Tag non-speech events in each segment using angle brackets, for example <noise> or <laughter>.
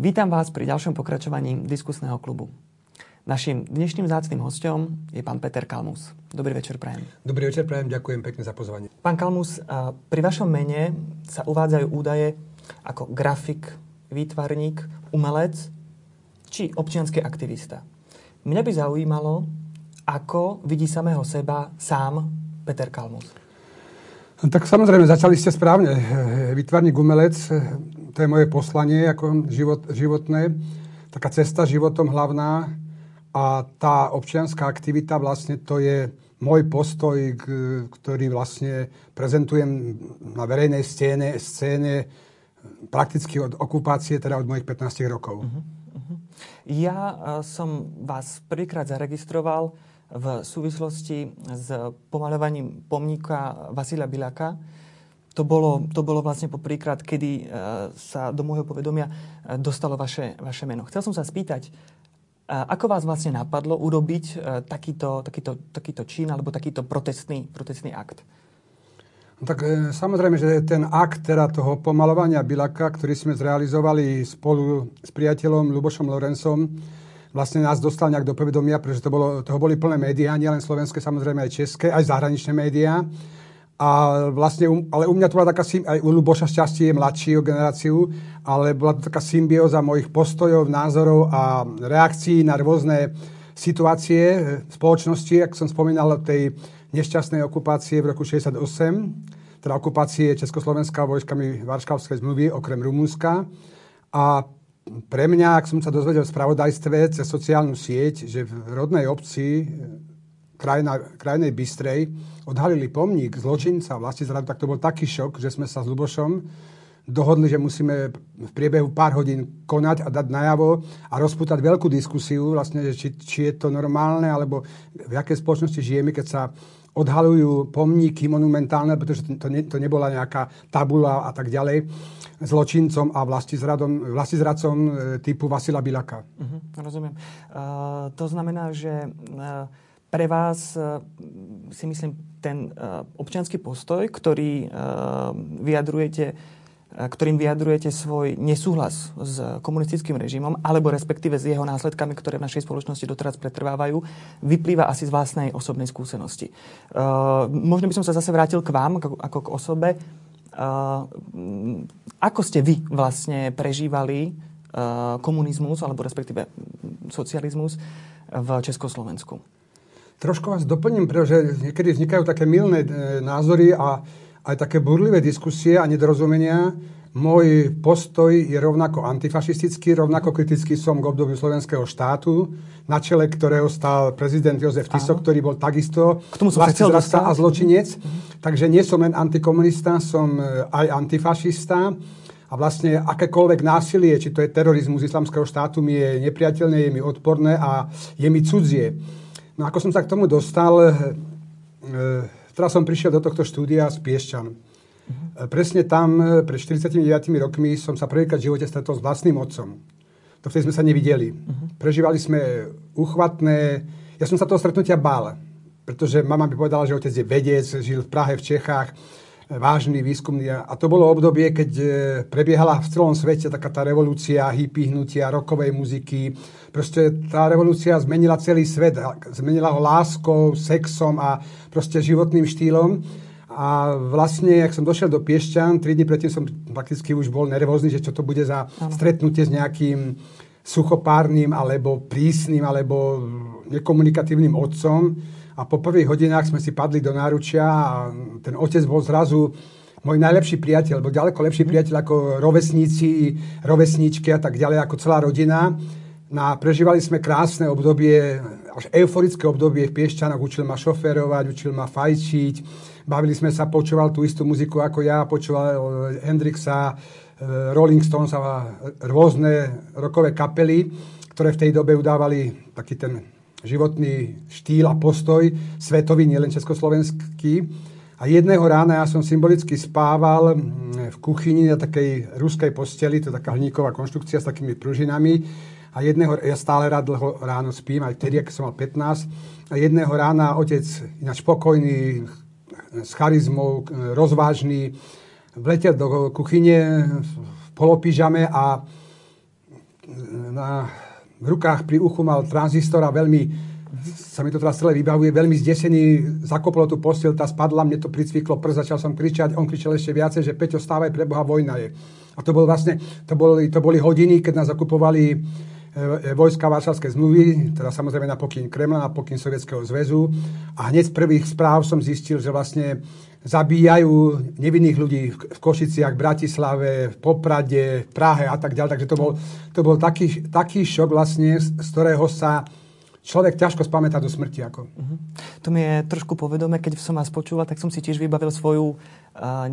Vítam vás pri ďalšom pokračovaní diskusného klubu. Našim dnešným zácným hostom je pán Peter Kalmus. Dobrý večer, prajem. Dobrý večer, prajem. Ďakujem pekne za pozvanie. Pán Kalmus, pri vašom mene sa uvádzajú údaje ako grafik, výtvarník, umelec či občianský aktivista. Mňa by zaujímalo, ako vidí samého seba sám Peter Kalmus. Tak samozrejme, začali ste správne. Vytvarník umelec, to je moje poslanie ako život, životné, taká cesta životom hlavná a tá občianská aktivita vlastne to je môj postoj, ktorý vlastne prezentujem na verejnej scéne, scéne prakticky od okupácie, teda od mojich 15 rokov. Uh-huh. Ja uh, som vás prvýkrát zaregistroval v súvislosti s pomaľovaním pomníka Vasila Bilaka. To bolo, to bolo vlastne poprvýkrát, kedy e, sa do môjho povedomia e, dostalo vaše, vaše meno. Chcel som sa spýtať, e, ako vás vlastne napadlo urobiť takýto, takýto, takýto čin alebo takýto protestný, protestný akt? No tak e, samozrejme, že ten akt teda toho pomalovania Bilaka, ktorý sme zrealizovali spolu s priateľom Lubošom Lorencom, vlastne nás dostal nejak do povedomia, pretože to bolo, toho boli plné médiá, nielen slovenské, samozrejme aj české, aj zahraničné médiá. A vlastne, ale u mňa to bola taká, aj u Luboša šťastie je mladší o generáciu, ale bola to taká symbióza mojich postojov, názorov a reakcií na rôzne situácie v spoločnosti, ak som spomínal tej nešťastnej okupácie v roku 68, teda okupácie Československa vojskami Varšavskej zmluvy, okrem Rumúnska. A pre mňa, ak som sa dozvedel v spravodajstve cez sociálnu sieť, že v rodnej obci krajina, krajnej Bystrej odhalili pomník zločinca vlasti zradu, tak to bol taký šok, že sme sa s Lubošom dohodli, že musíme v priebehu pár hodín konať a dať najavo a rozputať veľkú diskusiu, vlastne, či, či je to normálne, alebo v jakej spoločnosti žijeme, keď sa odhalujú pomníky monumentálne, pretože to, ne, to nebola nejaká tabula a tak ďalej, zločincom a vlastizradom, vlastizradcom e, typu Vasila Bilaka. Uh-huh, rozumiem. Uh, to znamená, že uh, pre vás uh, si myslím ten uh, občianský postoj, ktorý uh, vyjadrujete ktorým vyjadrujete svoj nesúhlas s komunistickým režimom, alebo respektíve s jeho následkami, ktoré v našej spoločnosti doteraz pretrvávajú, vyplýva asi z vlastnej osobnej skúsenosti. Možno by som sa zase vrátil k vám, ako, k osobe. Ako ste vy vlastne prežívali komunizmus, alebo respektíve socializmus v Československu? Trošku vás doplním, pretože niekedy vznikajú také milné názory a aj také burlivé diskusie a nedorozumenia. Môj postoj je rovnako antifašistický, rovnako kritický som k obdobiu slovenského štátu, na čele ktorého stal prezident Jozef Tiso, ktorý bol takisto k tomu som a zločinec. Mm-hmm. Takže nie som len antikomunista, som e, aj antifašista. A vlastne akékoľvek násilie, či to je terorizmus islamského štátu, mi je nepriateľné, je mi odporné a je mi cudzie. No ako som sa k tomu dostal, e, Teraz som prišiel do tohto štúdia z Piešťan. Uh-huh. Presne tam, pred 49 rokmi, som sa prvýkrát v živote stretol s vlastným otcom. To vtedy sme sa nevideli. Uh-huh. Prežívali sme uchvatné... Ja som sa toho stretnutia bál, pretože mama mi povedala, že otec je vedec, žil v Prahe, v Čechách, vážny, výskumný. A to bolo obdobie, keď e, prebiehala v celom svete taká tá revolúcia hippie hnutia, rokovej muziky. Proste tá revolúcia zmenila celý svet. Zmenila ho láskou, sexom a proste životným štýlom. A vlastne, ak som došiel do Piešťan, tri dní predtým som prakticky už bol nervózny, že čo to bude za stretnutie s nejakým suchopárnym, alebo prísnym, alebo nekomunikatívnym otcom a po prvých hodinách sme si padli do náručia a ten otec bol zrazu môj najlepší priateľ, bol ďaleko lepší priateľ ako rovesníci, rovesníčky a tak ďalej, ako celá rodina. No a prežívali sme krásne obdobie, až euforické obdobie v Piešťanoch. Učil ma šoférovať, učil ma fajčiť. Bavili sme sa, počúval tú istú muziku ako ja, počúval Hendrixa, eh, Rolling Stones a rôzne rokové kapely, ktoré v tej dobe udávali taký ten životný štýl a postoj, svetový, nielen československý. A jedného rána ja som symbolicky spával mm, v kuchyni na takej ruskej posteli, to je taká hníková konštrukcia s takými pružinami. A jedného, ja stále rád dlho ráno spím, aj vtedy, keď som mal 15. A jedného rána otec, ináč spokojný, s charizmou, rozvážny, vletel do kuchyne v polopížame a na v rukách pri uchu mal tranzistor a veľmi sa mi to teraz celé vybavuje, veľmi zdesený, zakoplo tú postel, tá spadla, mne to pricviklo prst, začal som kričať, on kričal ešte viacej, že Peťo, stávaj, pre Boha, vojna je. A to bol vlastne, to boli, to boli hodiny, keď nás zakupovali E, vojska Varšavskej zmluvy, teda samozrejme na pokyn Kremla, na pokyn Sovietskeho zväzu. A hneď z prvých správ som zistil, že vlastne zabíjajú nevinných ľudí v Košiciach, v Bratislave, v Poprade, v Prahe a tak ďalej. Takže to bol, to bol taký, taký šok vlastne, z ktorého sa človek ťažko spamätá do smrti. Ako. Uh-huh. To mi je trošku povedome, keď som vás počúval, tak som si tiež vybavil svoju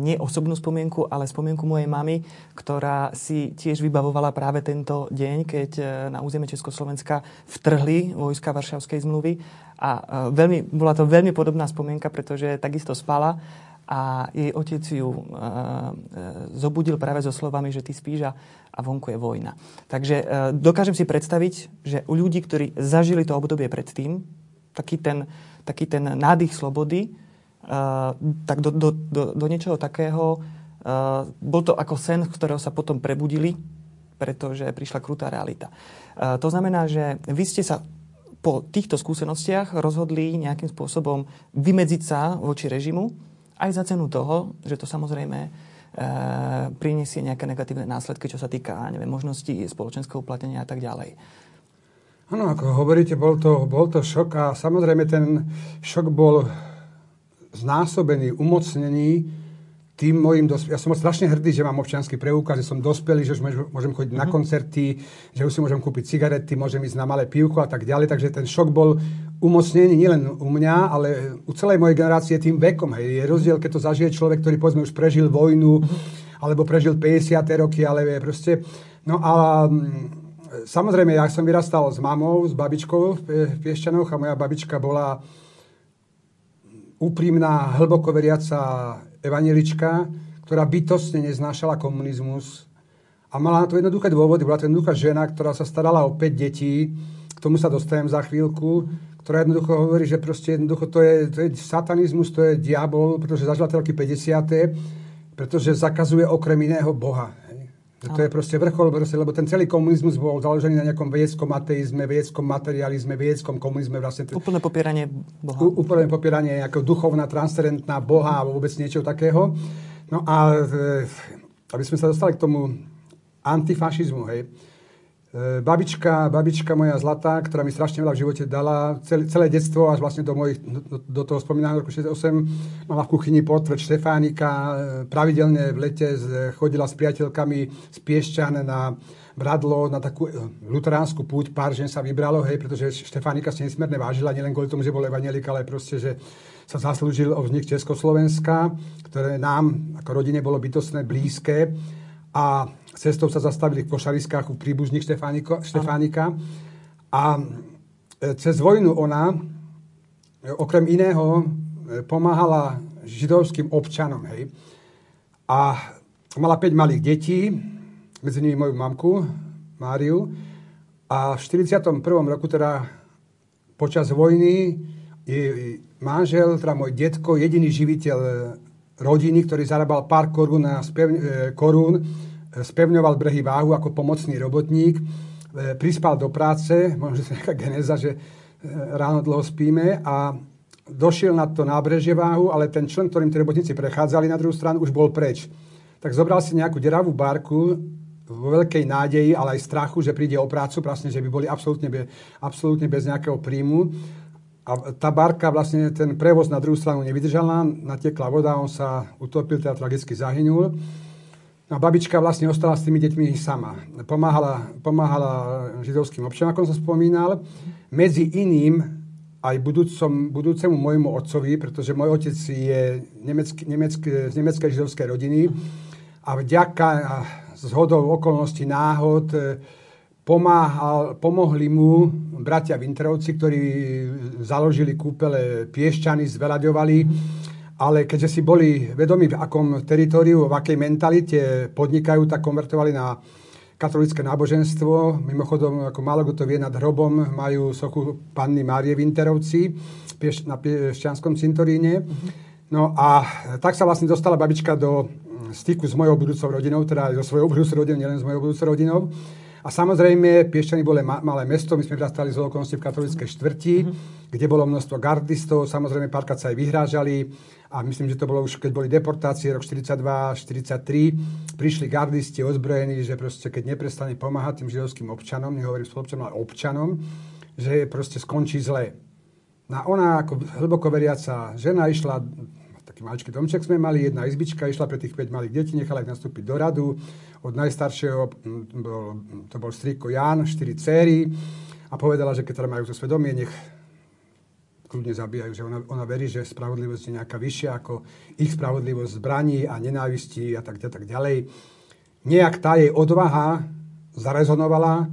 nie osobnú spomienku, ale spomienku mojej mamy, ktorá si tiež vybavovala práve tento deň, keď uh, na územie Československa vtrhli vojska Varšavskej zmluvy. A uh, veľmi, bola to veľmi podobná spomienka, pretože takisto spala a jej otec ju uh, zobudil práve so slovami, že ty spíš a, vonku je vojna. Takže uh, dokážem si predstaviť, že u ľudí, ktorí zažili to obdobie predtým, taký ten, taký ten nádych slobody, tak do, do, do, do niečoho takého, uh, bol to ako sen, z ktorého sa potom prebudili, pretože prišla krutá realita. Uh, to znamená, že vy ste sa po týchto skúsenostiach rozhodli nejakým spôsobom vymedziť sa voči režimu, aj za cenu toho, že to samozrejme e, priniesie nejaké negatívne následky, čo sa týka neviem, možností spoločenského uplatnenia a tak ďalej. Áno, ako hovoríte, bol to, bol to šok a samozrejme ten šok bol znásobený, umocnený tým mojim, dos- ja som strašne hrdý, že mám občianský preukaz, že som dospelý, že už môžem chodiť mm-hmm. na mhm. koncerty, že už si môžem kúpiť cigarety, môžem ísť na malé pivko a tak ďalej. Takže ten šok bol umocnený nielen u mňa, ale u celej mojej generácie tým vekom. Hej. Je rozdiel, keď to zažije človek, ktorý povedzme už prežil vojnu, mm-hmm. alebo prežil 50. roky, ale je proste... No a mm, samozrejme, ja som vyrastal s mamou, s babičkou v Piešťanoch a moja babička bola úprimná, hlboko veriaca evanelička, ktorá bytostne neznášala komunizmus a mala na to jednoduché dôvody. Bola to jednoduchá žena, ktorá sa starala o 5 detí, k tomu sa dostajem za chvíľku, ktorá jednoducho hovorí, že proste jednoducho to je, to je satanizmus, to je diabol, pretože zažila tie roky 50. pretože zakazuje okrem iného Boha. To je proste vrchol, proste, lebo ten celý komunizmus bol založený na nejakom vedeckom ateizme, vedeckom materializme, vedeckom komunizme. Vlastne, úplné popieranie Boha. Úplné popieranie ako duchovná, transcendentná Boha alebo vôbec niečo takého. No a e, aby sme sa dostali k tomu antifašizmu, hej, babička, babička moja zlatá, ktorá mi strašne veľa v živote dala, celé, celé detstvo až vlastne do, mojich, do, do toho spomínaného roku 68, mala v kuchyni potvrď Štefánika, e, pravidelne v lete chodila s priateľkami z Piešťan na Bradlo, na takú e, luteránsku púť, pár žen sa vybralo, hej, pretože Štefánika si nesmierne vážila, nielen kvôli tomu, že bol evangelik, ale proste, že sa zaslúžil o vznik Československa, ktoré nám ako rodine bolo bytostné, blízke. A cestou sa zastavili v Košariskách u príbuzných Štefánika. A e, cez vojnu ona, e, okrem iného, e, pomáhala židovským občanom. Hej. A mala 5 malých detí, medzi nimi moju mamku, Máriu. A v 41. roku, teda počas vojny, je manžel, teda môj detko, jediný živiteľ rodiny, ktorý zarábal pár korún, na spev, korún spevňoval brehy váhu ako pomocný robotník, e, prispal do práce, možno, je nejaká geneza, že e, ráno dlho spíme a došiel na to nábrežie váhu, ale ten člen, ktorým tí robotníci prechádzali na druhú stranu, už bol preč. Tak zobral si nejakú deravú barku vo veľkej nádeji, ale aj strachu, že príde o prácu, vlastne, že by boli absolútne, be, absolútne bez nejakého príjmu. A tá barka, vlastne ten prevoz na druhú stranu nevydržala, natiekla voda, on sa utopil, teda tragicky zahynul. No a babička vlastne ostala s tými deťmi sama. Pomáhala, pomáhala židovským občanom, ako som spomínal. Medzi iným aj budúcom, budúcemu môjmu otcovi, pretože môj otec je nemecký, nemecký, z nemeckej židovskej rodiny a vďaka zhodou okolností náhod e, pomáhal, pomohli mu bratia Vintrovci, ktorí založili kúpele Piešťany, zvelaďovali ale keďže si boli vedomi, v akom teritoriu, v akej mentalite podnikajú, tak konvertovali na katolické náboženstvo. Mimochodom, ako málo kto to vie, nad hrobom majú sochu panny Márie Winterovci na Piešťanskom cintoríne. No a tak sa vlastne dostala babička do styku s mojou budúcou rodinou, teda so svojou budúcou rodinou, nielen s mojou budúcou rodinou. A samozrejme, Piešťany boli ma- malé mesto, my sme vyrastali z okolnosti v katolíckej štvrti, mm-hmm. kde bolo množstvo gardistov, samozrejme párkrát sa aj vyhrážali a myslím, že to bolo už, keď boli deportácie, rok 42-43, prišli gardisti ozbrojení, že proste keď neprestane pomáhať tým židovským občanom, nehovorím spoločanom, ale občanom, že proste skončí zle. No a ona ako hlboko veriaca žena išla taký maličký domček sme mali, jedna izbička, išla pre tých 5 malých detí, nechala ich nastúpiť do radu. Od najstaršieho bol, to bol strýko Jan, 4 céry a povedala, že keď teda majú to svedomie, nech kľudne zabíjajú, že ona, ona verí, že spravodlivosť je nejaká vyššia ako ich spravodlivosť zbraní a nenávistí a tak, a tak ďalej. Nejak tá jej odvaha zarezonovala,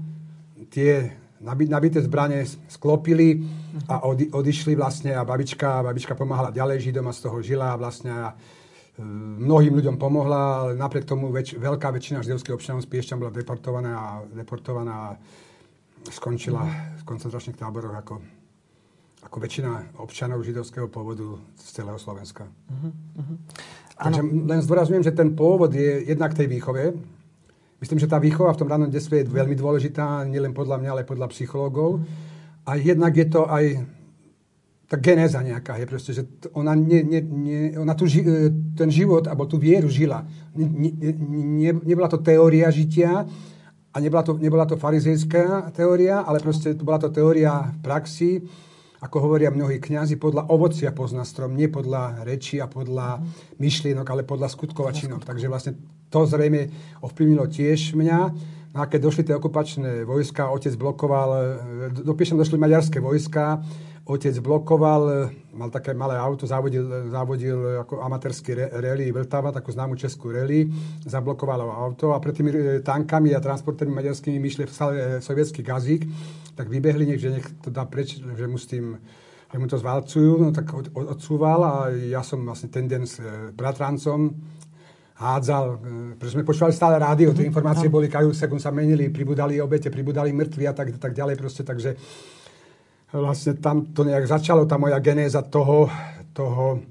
tie nabité zbranie sklopili a odi, odišli vlastne a babička, babička pomáhala ďalej Židom a z toho žila a vlastne a, e, mnohým ľuďom pomohla, ale napriek tomu väč, veľká väčšina židovských občanov z Piešťan bola deportovaná a deportovaná a skončila v koncentračných táboroch ako, ako väčšina občanov židovského pôvodu z celého Slovenska. Uh-huh. Takže len zdôrazňujem, že ten pôvod je jednak tej výchove. Myslím, že tá výchova v tom rannom detstve je veľmi dôležitá, nielen podľa mňa, ale podľa psychológov. A jednak je to aj tá genéza nejaká, je proste, že ona, nie, nie, nie, ona tu ži, e, ten život, alebo tú vieru žila. Ne, ne, nebola to teória žitia a nebola to, nebola to farizejská teória, ale proste bola to teória v praxi, ako hovoria mnohí kňazi, podľa ovocia pozná strom, nie podľa reči a podľa myšlienok, ale podľa skutkov a činov. Takže vlastne to zrejme ovplyvnilo tiež mňa. No a keď došli tie okupačné vojska, otec blokoval, e, do Piešťan došli maďarské vojska, otec blokoval, e, mal také malé auto, závodil, závodil ako amatérský rally Vltava, takú známu českú rally, zablokovalo auto a pred tými e, tankami a transportérmi maďarskými myšli sovietský gazík, tak vybehli, nech, nech to dá preč, že mu s tým že mu to zvalcujú, no tak odsúval a ja som vlastne ten deň s bratrancom hádzal, e, pretože sme počúvali stále rádio, tie mhm. informácie boli, každú sekund sa menili, pribudali obete, pribudali mŕtvi a tak, tak ďalej proste, takže vlastne tam to nejak začalo, tá moja genéza toho, toho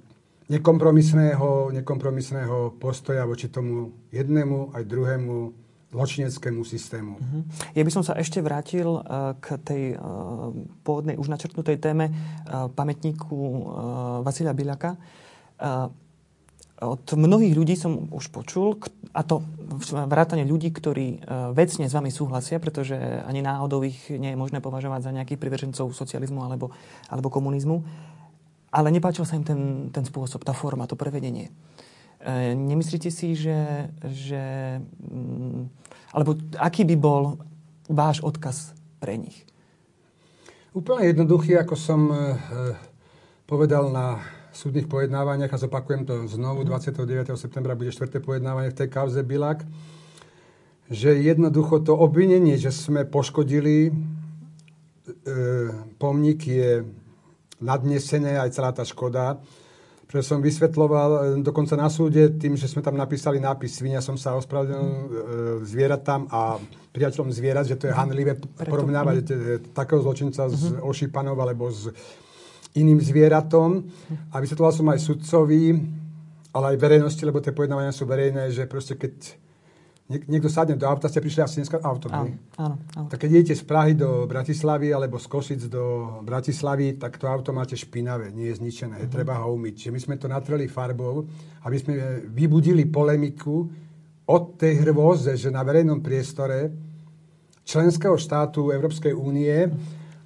nekompromisného, nekompromisného postoja voči tomu jednému aj druhému zločineckému systému. Uh-huh. Ja by som sa ešte vrátil uh, k tej uh, pôvodnej už načrtnutej téme uh, pamätníku Vasila Biľaka. Od mnohých ľudí som už počul, a to vrátane ľudí, ktorí e, vecne s vami súhlasia, pretože ani náhodou ich nie je možné považovať za nejakých privržencov socializmu alebo, alebo komunizmu, ale nepáčil sa im ten, ten spôsob, tá forma, to prevedenie. E, nemyslíte si, že, že... Mm, alebo aký by bol váš odkaz pre nich? Úplne jednoduchý, ako som e, povedal na súdnych pojednávaniach a zopakujem to znovu, 29. septembra bude štvrté pojednávanie v tej kauze Bilak, že jednoducho to obvinenie, že sme poškodili e, pomník je nadnesené aj celá tá škoda. Preto som vysvetloval e, dokonca na súde tým, že sme tam napísali nápis Svinia som sa ospravedlnil e, zvieratám a priateľom zvierat, že to je hanlivé porovnávať e, takého zločinca s mhm. ošípanou alebo s iným zvieratom. A vysvetloval som aj sudcovi, ale aj verejnosti, lebo tie pojednávania sú verejné, že proste keď niekto sadne do auta, ste prišli asi dneska auto. Áno, áno, áno. Tak keď idete z Prahy do Bratislavy alebo z Kosic do Bratislavy, tak to auto máte špinavé, nie je zničené, mm-hmm. treba ho umyť. Čiže my sme to natreli farbou, aby sme vybudili polemiku od tej hrôze, že na verejnom priestore členského štátu Európskej únie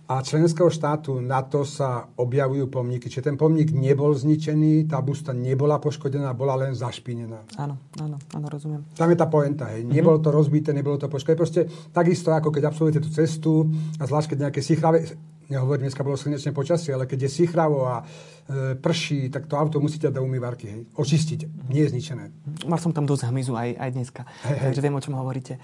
a členského štátu NATO sa objavujú pomníky. Čiže ten pomník nebol zničený, tá busta nebola poškodená, bola len zašpinená. Áno, áno, áno, rozumiem. Tam je tá poenta, hej. Nebolo to rozbité, nebolo to poškodené. Proste takisto, ako keď absolvujete tú cestu a zvlášť keď nejaké sichlavé, nehovorím, dneska bolo slnečné počasie, ale keď je sichravo a e, prší, tak to auto musíte do umývarky, hej. Očistiť, nie je zničené. Mal som tam dosť hmyzu aj, aj dneska, hej, takže hej. viem, o čom hovoríte.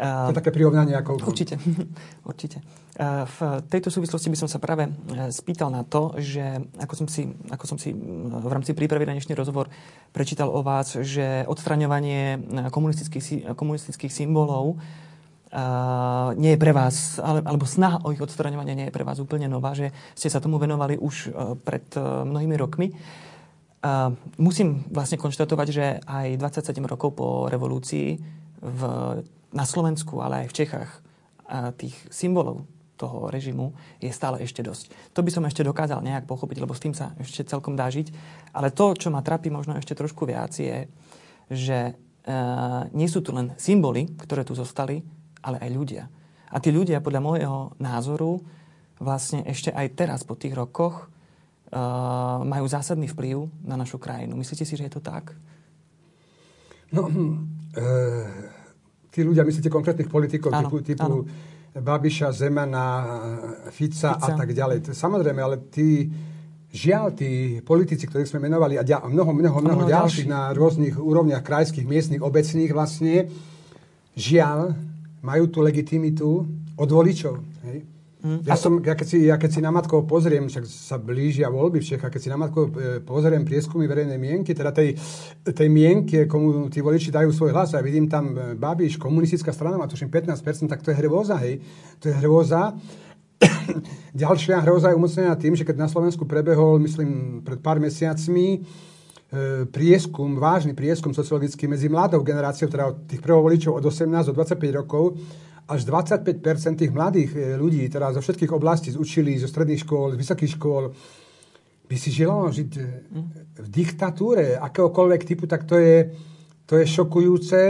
To je také prirovnanie ako... Určite, <laughs> určite. V tejto súvislosti by som sa práve e, spýtal na to, že ako som si, ako som si v rámci prípravy na dnešný rozhovor prečítal o vás, že odstraňovanie komunistických, komunistických symbolov Uh, nie je pre vás, ale, alebo snaha o ich odstraňovanie nie je pre vás úplne nová, že ste sa tomu venovali už uh, pred uh, mnohými rokmi. Uh, musím vlastne konštatovať, že aj 27 rokov po revolúcii v na Slovensku, ale aj v Čechách tých symbolov toho režimu je stále ešte dosť. To by som ešte dokázal nejak pochopiť, lebo s tým sa ešte celkom dá žiť. Ale to, čo ma trápi možno ešte trošku viac, je, že uh, nie sú tu len symboly, ktoré tu zostali, ale aj ľudia. A tí ľudia, podľa môjho názoru, vlastne ešte aj teraz, po tých rokoch, uh, majú zásadný vplyv na našu krajinu. Myslíte si, že je to tak? No, uh, tí ľudia, myslíte konkrétnych politikov áno, typu, typu áno. Babiša, Zemana, Fica, Fica a tak ďalej. Samozrejme, ale tí, žiaľ, tí politici, ktorých sme menovali a mnoho, mnoho, mnoho, mnoho ďalších ďalší. na rôznych úrovniach krajských, miestnych, obecných vlastne, žiaľ, majú tú legitimitu od voličov. Hej? Mm. Ja, som, ja, keď si, ja keď si na matkou pozriem, však sa blížia voľby v Čechách, keď si na matkou e, pozriem prieskumy verejnej mienky, teda tej, tej mienky, komu tí voliči dajú svoj hlas, a vidím tam e, Babiš, komunistická strana má tuším 15%, tak to je hrôza, hej. To je hrôza. <coughs> Ďalšia hrôza je umocnená tým, že keď na Slovensku prebehol, myslím, pred pár mesiacmi, e, prieskum, vážny prieskum sociologický medzi mladou generáciou, teda od tých prvovoličov od 18 do 25 rokov, až 25% tých mladých e, ľudí, teda zo všetkých oblastí, z učili, zo stredných škôl, z vysokých škôl, by si žilo žiť e, v diktatúre akéhokoľvek typu, tak to je, to je šokujúce.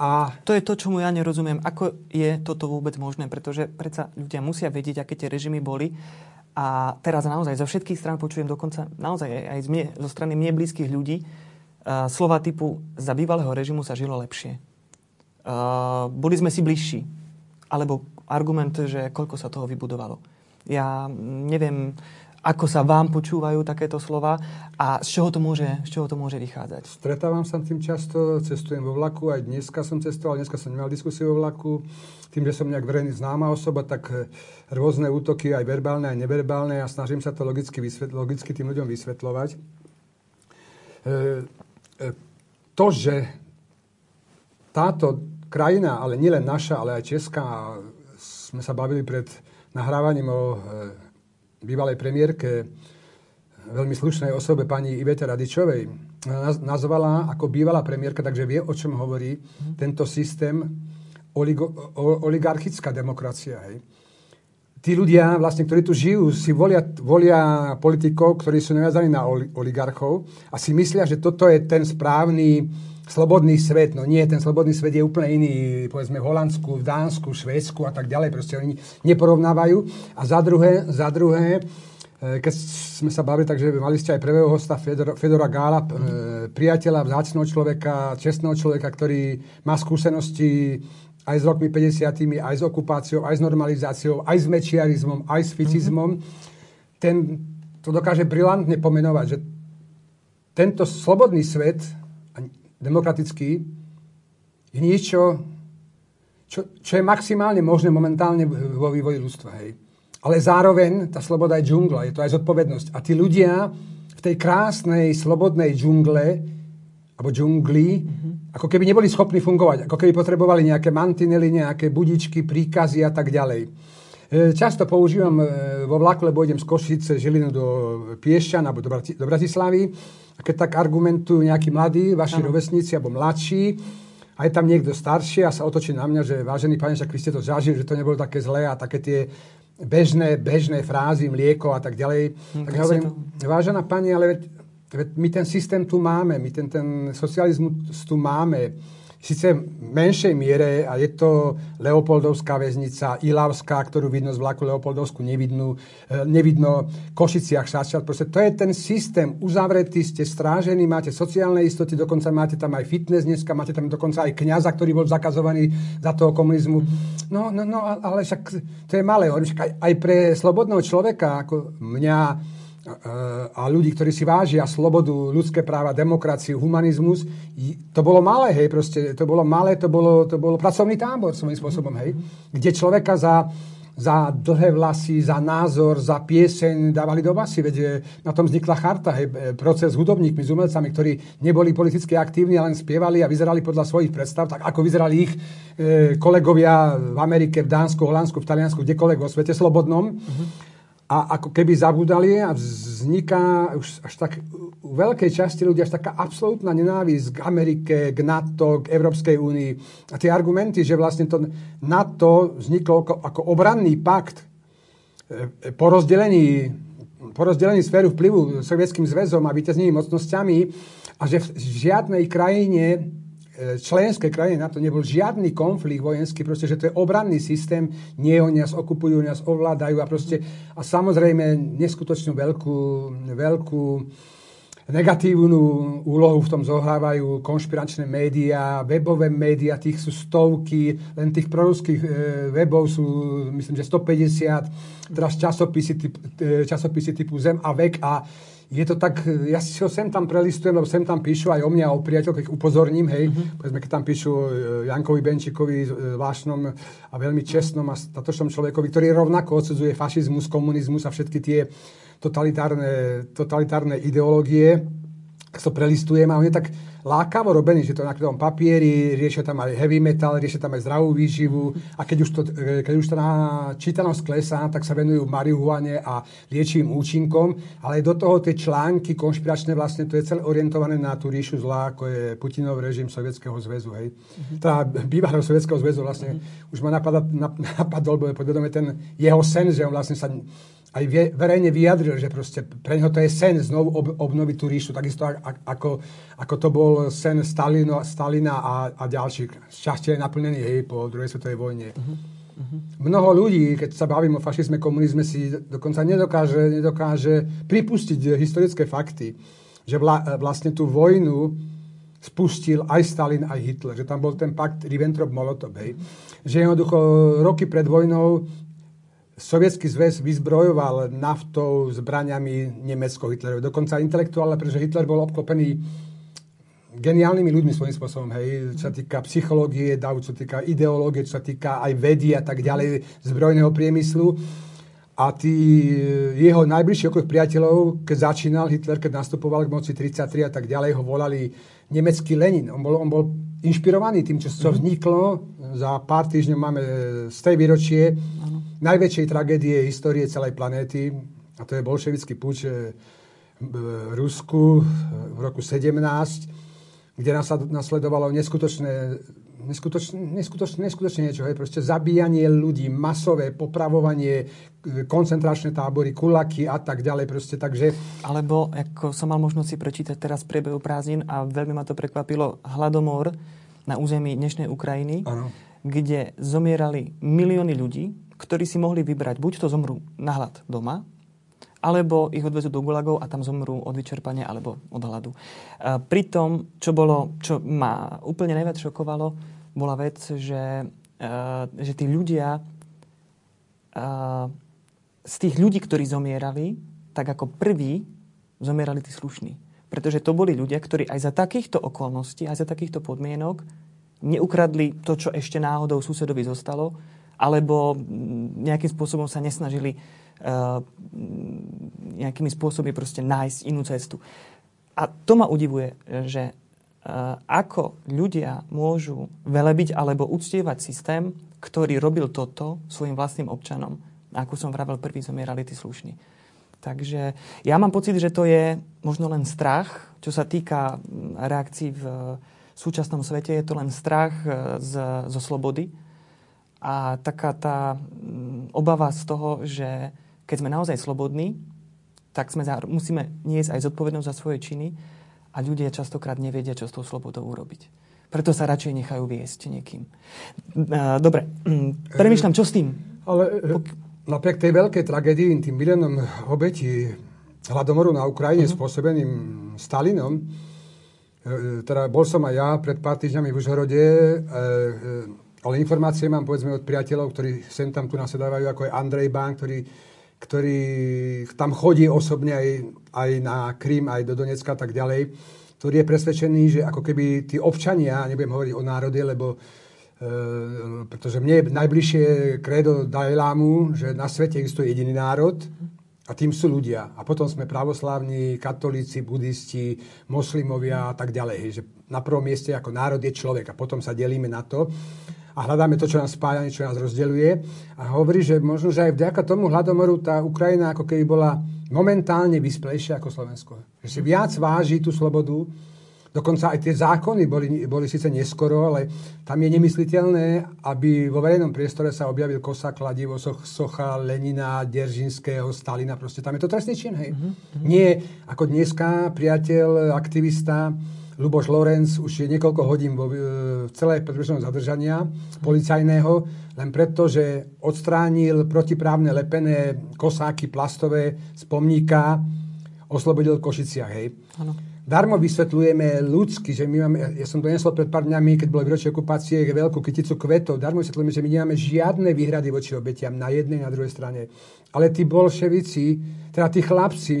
A... To je to, čomu ja nerozumiem. Ako je toto vôbec možné? Pretože predsa ľudia musia vedieť, aké tie režimy boli. A teraz naozaj zo všetkých strán počujem dokonca naozaj aj z mne, zo strany mne blízkych ľudí uh, slova typu za bývalého režimu sa žilo lepšie uh, boli sme si bližší. Alebo argument, že koľko sa toho vybudovalo. Ja neviem, ako sa vám počúvajú takéto slova a z čoho to môže, z čoho to môže vychádzať? Stretávam sa tým často, cestujem vo vlaku, aj dneska som cestoval, dneska som nemal diskusiu vo vlaku. Tým, že som nejak verejný známa osoba, tak eh, rôzne útoky, aj verbálne, aj neverbálne a snažím sa to logicky, vysvetl- logicky tým ľuďom vysvetľovať. E, e, to, že táto krajina, ale nielen naša, ale aj česká, sme sa bavili pred nahrávaním o e, bývalej premiérke, veľmi slušnej osobe pani Ivete Radičovej, nazvala ako bývalá premiérka, takže vie, o čom hovorí tento systém oligo, oligarchická demokracia. Hej. Tí ľudia, vlastne, ktorí tu žijú, si volia, volia politikov, ktorí sú naviazaní na oligarchov a si myslia, že toto je ten správny slobodný svet, no nie, ten slobodný svet je úplne iný, povedzme v Holandsku, v Dánsku, Švédsku a tak ďalej, proste oni neporovnávajú. A za druhé, za druhé, e, keď sme sa bavili, takže mali ste aj prvého hosta Fedora, Fedora Gála, e, priateľa, vzácného človeka, čestného človeka, ktorý má skúsenosti aj s rokmi 50 aj s okupáciou, aj s normalizáciou, aj s mečiarizmom, aj s ficizmom. Mm-hmm. Ten to dokáže brilantne pomenovať, že tento slobodný svet demokratický, je niečo, čo, čo je maximálne možné momentálne vo vývoji ľudstva. Hej. Ale zároveň tá sloboda je džungla, je to aj zodpovednosť. A tí ľudia v tej krásnej, slobodnej džungle, alebo džungli, mm-hmm. ako keby neboli schopní fungovať, ako keby potrebovali nejaké mantinely, nejaké budičky, príkazy a tak ďalej. E, často používam e, vo vlaku, lebo idem z Košice, Žilinu do Piešťan alebo do, Brati- do Bratislavy a keď tak argumentujú nejakí mladí, vaši ano. rovesníci alebo mladší, a je tam niekto starší a sa otočí na mňa, že vážený pane, však vy ste to zažili, že to nebolo také zlé a také tie bežné, bežné frázy, mlieko a tak ďalej. Hm, tak hovorím, to... vážená pani, ale veď, veď my ten systém tu máme, my ten, ten socializmus tu máme síce menšej miere, a je to Leopoldovská väznica, Ilavská, ktorú vidno z vlaku Leopoldovsku, nevidno, e, nevidno Košiciach, Šašťat. Proste to je ten systém, uzavretý, ste strážení, máte sociálne istoty, dokonca máte tam aj fitness dneska, máte tam dokonca aj kňaza, ktorý bol zakazovaný za toho komunizmu. No, no, no ale však to je malé. Aj, aj pre slobodného človeka, ako mňa, a ľudí, ktorí si vážia slobodu, ľudské práva, demokraciu, humanizmus, to bolo malé, hej, proste, to bolo malé, to bolo, to bolo pracovný tábor svojím spôsobom, hej, kde človeka za, za dlhé vlasy, za názor, za pieseň dávali do basy, veď na tom vznikla charta, hej, e, proces s hudobníkmi, s umelcami, ktorí neboli politicky aktívni, len spievali a vyzerali podľa svojich predstav, tak ako vyzerali ich e, kolegovia v Amerike, v Dánsku, Holandsku, v Taliansku, kdekoľvek vo svete slobodnom. Uh-huh a ako keby zabudali a vzniká už až tak u veľkej časti ľudí až taká absolútna nenávisť k Amerike, k NATO, k Európskej únii. A tie argumenty, že vlastne to NATO vzniklo ako, ako obranný pakt e, po rozdelení, po rozdelení sféru vplyvu Sovietským zväzom a víťaznými mocnosťami a že v žiadnej krajine E, členské krajiny na to nebol žiadny konflikt vojenský, proste, že to je obranný systém, nie oni nás okupujú, nás ovládajú a proste, a samozrejme neskutočnú veľkú, veľkú negatívnu úlohu v tom zohrávajú konšpiračné médiá, webové médiá, tých sú stovky, len tých proruských e, webov sú, myslím, že 150, teraz časopisy, typ, e, časopisy typu Zem a vek a je to tak, ja si ho sem tam prelistujem, lebo sem tam píšu aj o mňa, o priateľke, upozorním, hej, uh-huh. povedzme, keď tam píšu e, Jankovi Benčíkovi, e, vášnom a veľmi čestnom a statočnom človekovi, ktorý rovnako odsudzuje fašizmus, komunizmus a všetky tie totalitárne, totalitárne ideológie, to prelistujem a on je tak lákavo robený, že to na tom papieri, riešia tam aj heavy metal, riešia tam aj zdravú výživu a keď už, to, e, keď už tá čítanosť klesá, tak sa venujú marihuane a liečivým účinkom, ale do toho tie články konšpiračné vlastne, to je celé orientované na tú ríšu zla, ako je Putinov režim Sovietskeho zväzu, hej. Uh-huh. Teda bývalého Sovietskeho zväzu vlastne uh-huh. už ma <laughs> napadol, bo podvedome ten jeho sen, že on vlastne sa aj verejne vyjadril, že proste pre neho to je sen znovu ob, obnoviť tú ríšu, takisto ako, ako to bol sen Stalino, Stalina a, a ďalších. Šťastie je naplnený jej po druhej svetovej vojne. Uh-huh. Uh-huh. Mnoho ľudí, keď sa bavím o fašizme, komunizme, si dokonca nedokáže, nedokáže pripustiť historické fakty, že vla, vlastne tú vojnu spustil aj Stalin, aj Hitler. Že tam bol ten pakt Ribbentrop-Molotov. Že jednoducho roky pred vojnou Sovietský zväz vyzbrojoval naftou, zbraniami Nemecko Hitlerov. Dokonca intelektuálne, pretože Hitler bol obklopený geniálnymi ľuďmi svojím spôsobom, hej, čo sa týka psychológie, davu, čo sa týka ideológie, čo sa týka aj vedy a tak ďalej, zbrojného priemyslu. A tí jeho najbližší okruh priateľov, keď začínal Hitler, keď nastupoval k moci 33 a tak ďalej, ho volali nemecký Lenin. On bol, on bol inšpirovaný tým, čo, čo mhm. vzniklo. Za pár týždňov máme z tej výročie najväčšej tragédie histórie celej planéty, a to je bolševický púč v Rusku v roku 17, kde nasledovalo neskutočné neskutočne, neskutočne, neskutočne niečo, hej, proste zabíjanie ľudí, masové popravovanie, koncentračné tábory, kulaky a tak ďalej, proste, takže... Alebo, ako som mal možnosť si prečítať teraz priebehu prázdnin a veľmi ma to prekvapilo, hladomor na území dnešnej Ukrajiny, ano. kde zomierali milióny ľudí, ktorí si mohli vybrať, buď to zomrú na hlad doma, alebo ich odvezú do gulagov a tam zomrú od vyčerpania alebo od hladu. Pri tom, čo, bolo, čo ma úplne najviac šokovalo, bola vec, že, že tí ľudia z tých ľudí, ktorí zomierali, tak ako prví zomierali tí slušní. Pretože to boli ľudia, ktorí aj za takýchto okolností, aj za takýchto podmienok neukradli to, čo ešte náhodou susedovi zostalo, alebo nejakým spôsobom sa nesnažili uh, nejakými spôsobmi proste nájsť inú cestu. A to ma udivuje, že uh, ako ľudia môžu velebiť alebo uctievať systém, ktorý robil toto svojim vlastným občanom. Ako som vravel, prvý zomierali tí slušní. Takže ja mám pocit, že to je možno len strach, čo sa týka reakcií v súčasnom svete. Je to len strach e, z, zo slobody, a taká tá mm, obava z toho, že keď sme naozaj slobodní, tak sme za, musíme niesť aj zodpovednosť za svoje činy a ľudia častokrát nevedia, čo s tou slobodou urobiť. Preto sa radšej nechajú viesť niekým. Dobre, mm, premýšľam, čo s tým? Ale e, napriek tej veľkej tragédii, tým miliónom obetí hladomoru na Ukrajine uh-huh. spôsobeným Stalinom, e, teda bol som aj ja pred pár týždňami v Užhorode, e, ale informácie mám povedzme od priateľov, ktorí sem tam tu nasedávajú, ako je Andrej Bán, ktorý, ktorý tam chodí osobne aj, aj na Krym, aj do Donecka a tak ďalej, ktorý je presvedčený, že ako keby tí občania, nebudem hovoriť o národe, lebo e, pretože mne je najbližšie kredo Dajlámu, že na svete existuje jediný národ a tým sú ľudia. A potom sme pravoslávni, katolíci, budisti, moslimovia a tak ďalej. Že na prvom mieste ako národ je človek a potom sa delíme na to. A hľadáme to, čo nás spája, čo nás rozdeľuje. A hovorí, že možno, že aj vďaka tomu hladomoru tá Ukrajina ako keby bola momentálne vysplejšia ako Slovensko. Že si viac váži tú slobodu, Dokonca aj tie zákony boli, boli síce neskoro, ale tam je nemysliteľné, aby vo verejnom priestore sa objavil kosa, kladivo, soch, socha Lenina, Deržinského, Stalina. Proste tam je to trestný čin, hej. Mm-hmm. Nie ako dneska priateľ, aktivista, Luboš Lorenz už je niekoľko hodín vo, v celej predbežnom zadržania policajného, len preto, že odstránil protiprávne lepené kosáky plastové z pomníka, oslobodil Košiciach, hej. Ano darmo vysvetľujeme ľudsky, že my máme, ja som to nesol pred pár dňami, keď bolo výročie okupácie, veľkú kyticu kvetov, darmo vysvetľujeme, že my nemáme žiadne výhrady voči obetiam na jednej, na druhej strane. Ale tí bolševici, teda tí chlapci,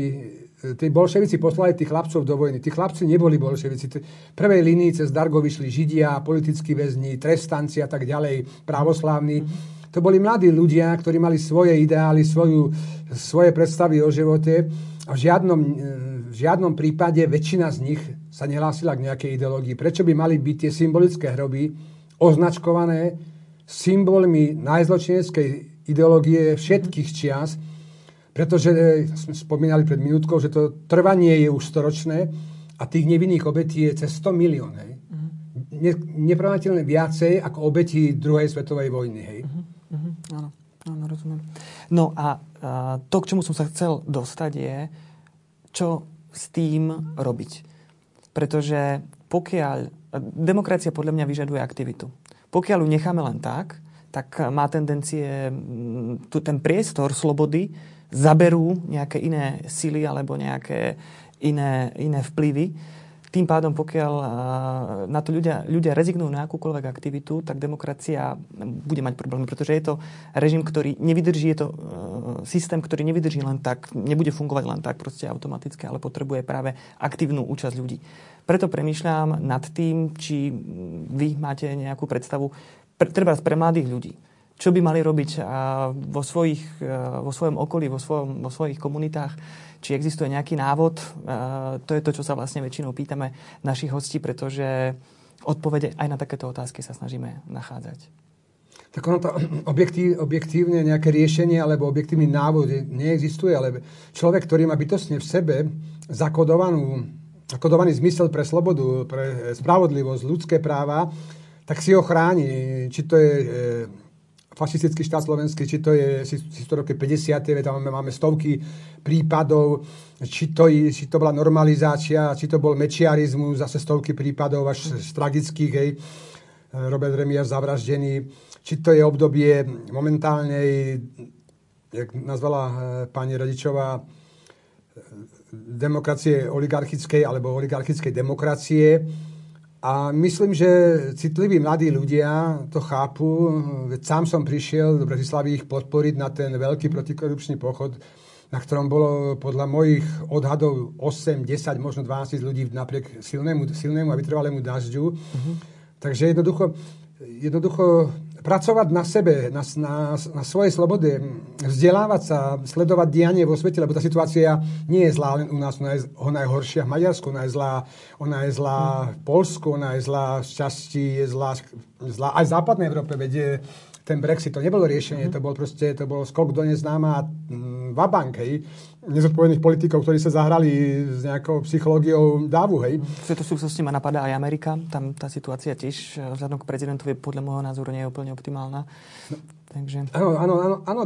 tí bolševici poslali tých chlapcov do vojny. Tí chlapci neboli bolševici. V prvej linii cez Dargo vyšli Židia, politickí väzni, trestanci a tak ďalej, pravoslávni. To boli mladí ľudia, ktorí mali svoje ideály, svoju, svoje predstavy o živote a v žiadnom v žiadnom prípade väčšina z nich sa nehlásila k nejakej ideológii. Prečo by mali byť tie symbolické hroby označkované symbolmi najzločineckej ideológie všetkých čias, pretože e, sme spomínali pred minútkou, že to trvanie je už storočné a tých nevinných obetí je cez 100 milión. Hej. Uh-huh. Ne, nepravnateľne viacej ako obetí druhej svetovej vojny. Hej. Uh-huh. Uh-huh. Áno, áno, rozumiem. No a, a to, k čomu som sa chcel dostať je, čo s tým robiť. Pretože pokiaľ... Demokracia podľa mňa vyžaduje aktivitu. Pokiaľ ju necháme len tak, tak má tendencie tu ten priestor slobody zaberú nejaké iné sily alebo nejaké iné, iné vplyvy tým pádom, pokiaľ na to ľudia, ľudia rezignujú na akúkoľvek aktivitu, tak demokracia bude mať problémy, pretože je to režim, ktorý nevydrží, je to e, systém, ktorý nevydrží len tak, nebude fungovať len tak proste automaticky, ale potrebuje práve aktívnu účasť ľudí. Preto premýšľam nad tým, či vy máte nejakú predstavu, treba pre mladých ľudí čo by mali robiť vo, svojich, e, vo svojom okolí, vo, svojom, vo svojich komunitách, či existuje nejaký návod. To je to, čo sa vlastne väčšinou pýtame našich hostí, pretože odpovede aj na takéto otázky sa snažíme nachádzať. Tak ono to <clears throat> objektív, objektívne nejaké riešenie alebo objektívny návod neexistuje, ale človek, ktorý má bytostne v sebe zakodovanú, zakodovaný zmysel pre slobodu, pre spravodlivosť, ľudské práva, tak si ho chráni. Či to je e, fašistický štát slovenský, či to je, si to roky 50. tam máme, stovky prípadov, či to, či to bola normalizácia, či to bol mečiarizmus, zase stovky prípadov až z tragických, hej, Robert Remiaš zavraždený, či to je obdobie momentálnej, jak nazvala eh, pani Radičová, demokracie oligarchickej alebo oligarchickej demokracie, a myslím, že citliví mladí ľudia to chápu. Veď sám som prišiel do Bratislavy ich podporiť na ten veľký protikorupčný pochod, na ktorom bolo podľa mojich odhadov 8, 10, možno 12 ľudí napriek silnému, silnému a vytrvalému dažďu. Uh-huh. Takže jednoducho, jednoducho pracovať na sebe, na, na, na svojej slobode, vzdelávať sa, sledovať dianie vo svete, lebo tá situácia nie je zlá len u nás, ona je, ona je horšia v Maďarsku, ona je zlá, ona je zlá v Polsku, ona je zlá v časti, je zlá, zlá aj v západnej Európe, vedie ten Brexit, to nebolo riešenie, to bol proste, to bol skok do neznáma mm, vabank, hej, nezodpovedných politikov, ktorí sa zahrali s nejakou psychológiou dávu, hej. V tejto súvislosti ma napadá aj Amerika, tam tá situácia tiež eh, vzhľadom k prezidentovi podľa môjho názoru nie je úplne optimálna. No, Takže... Áno, áno, áno, áno,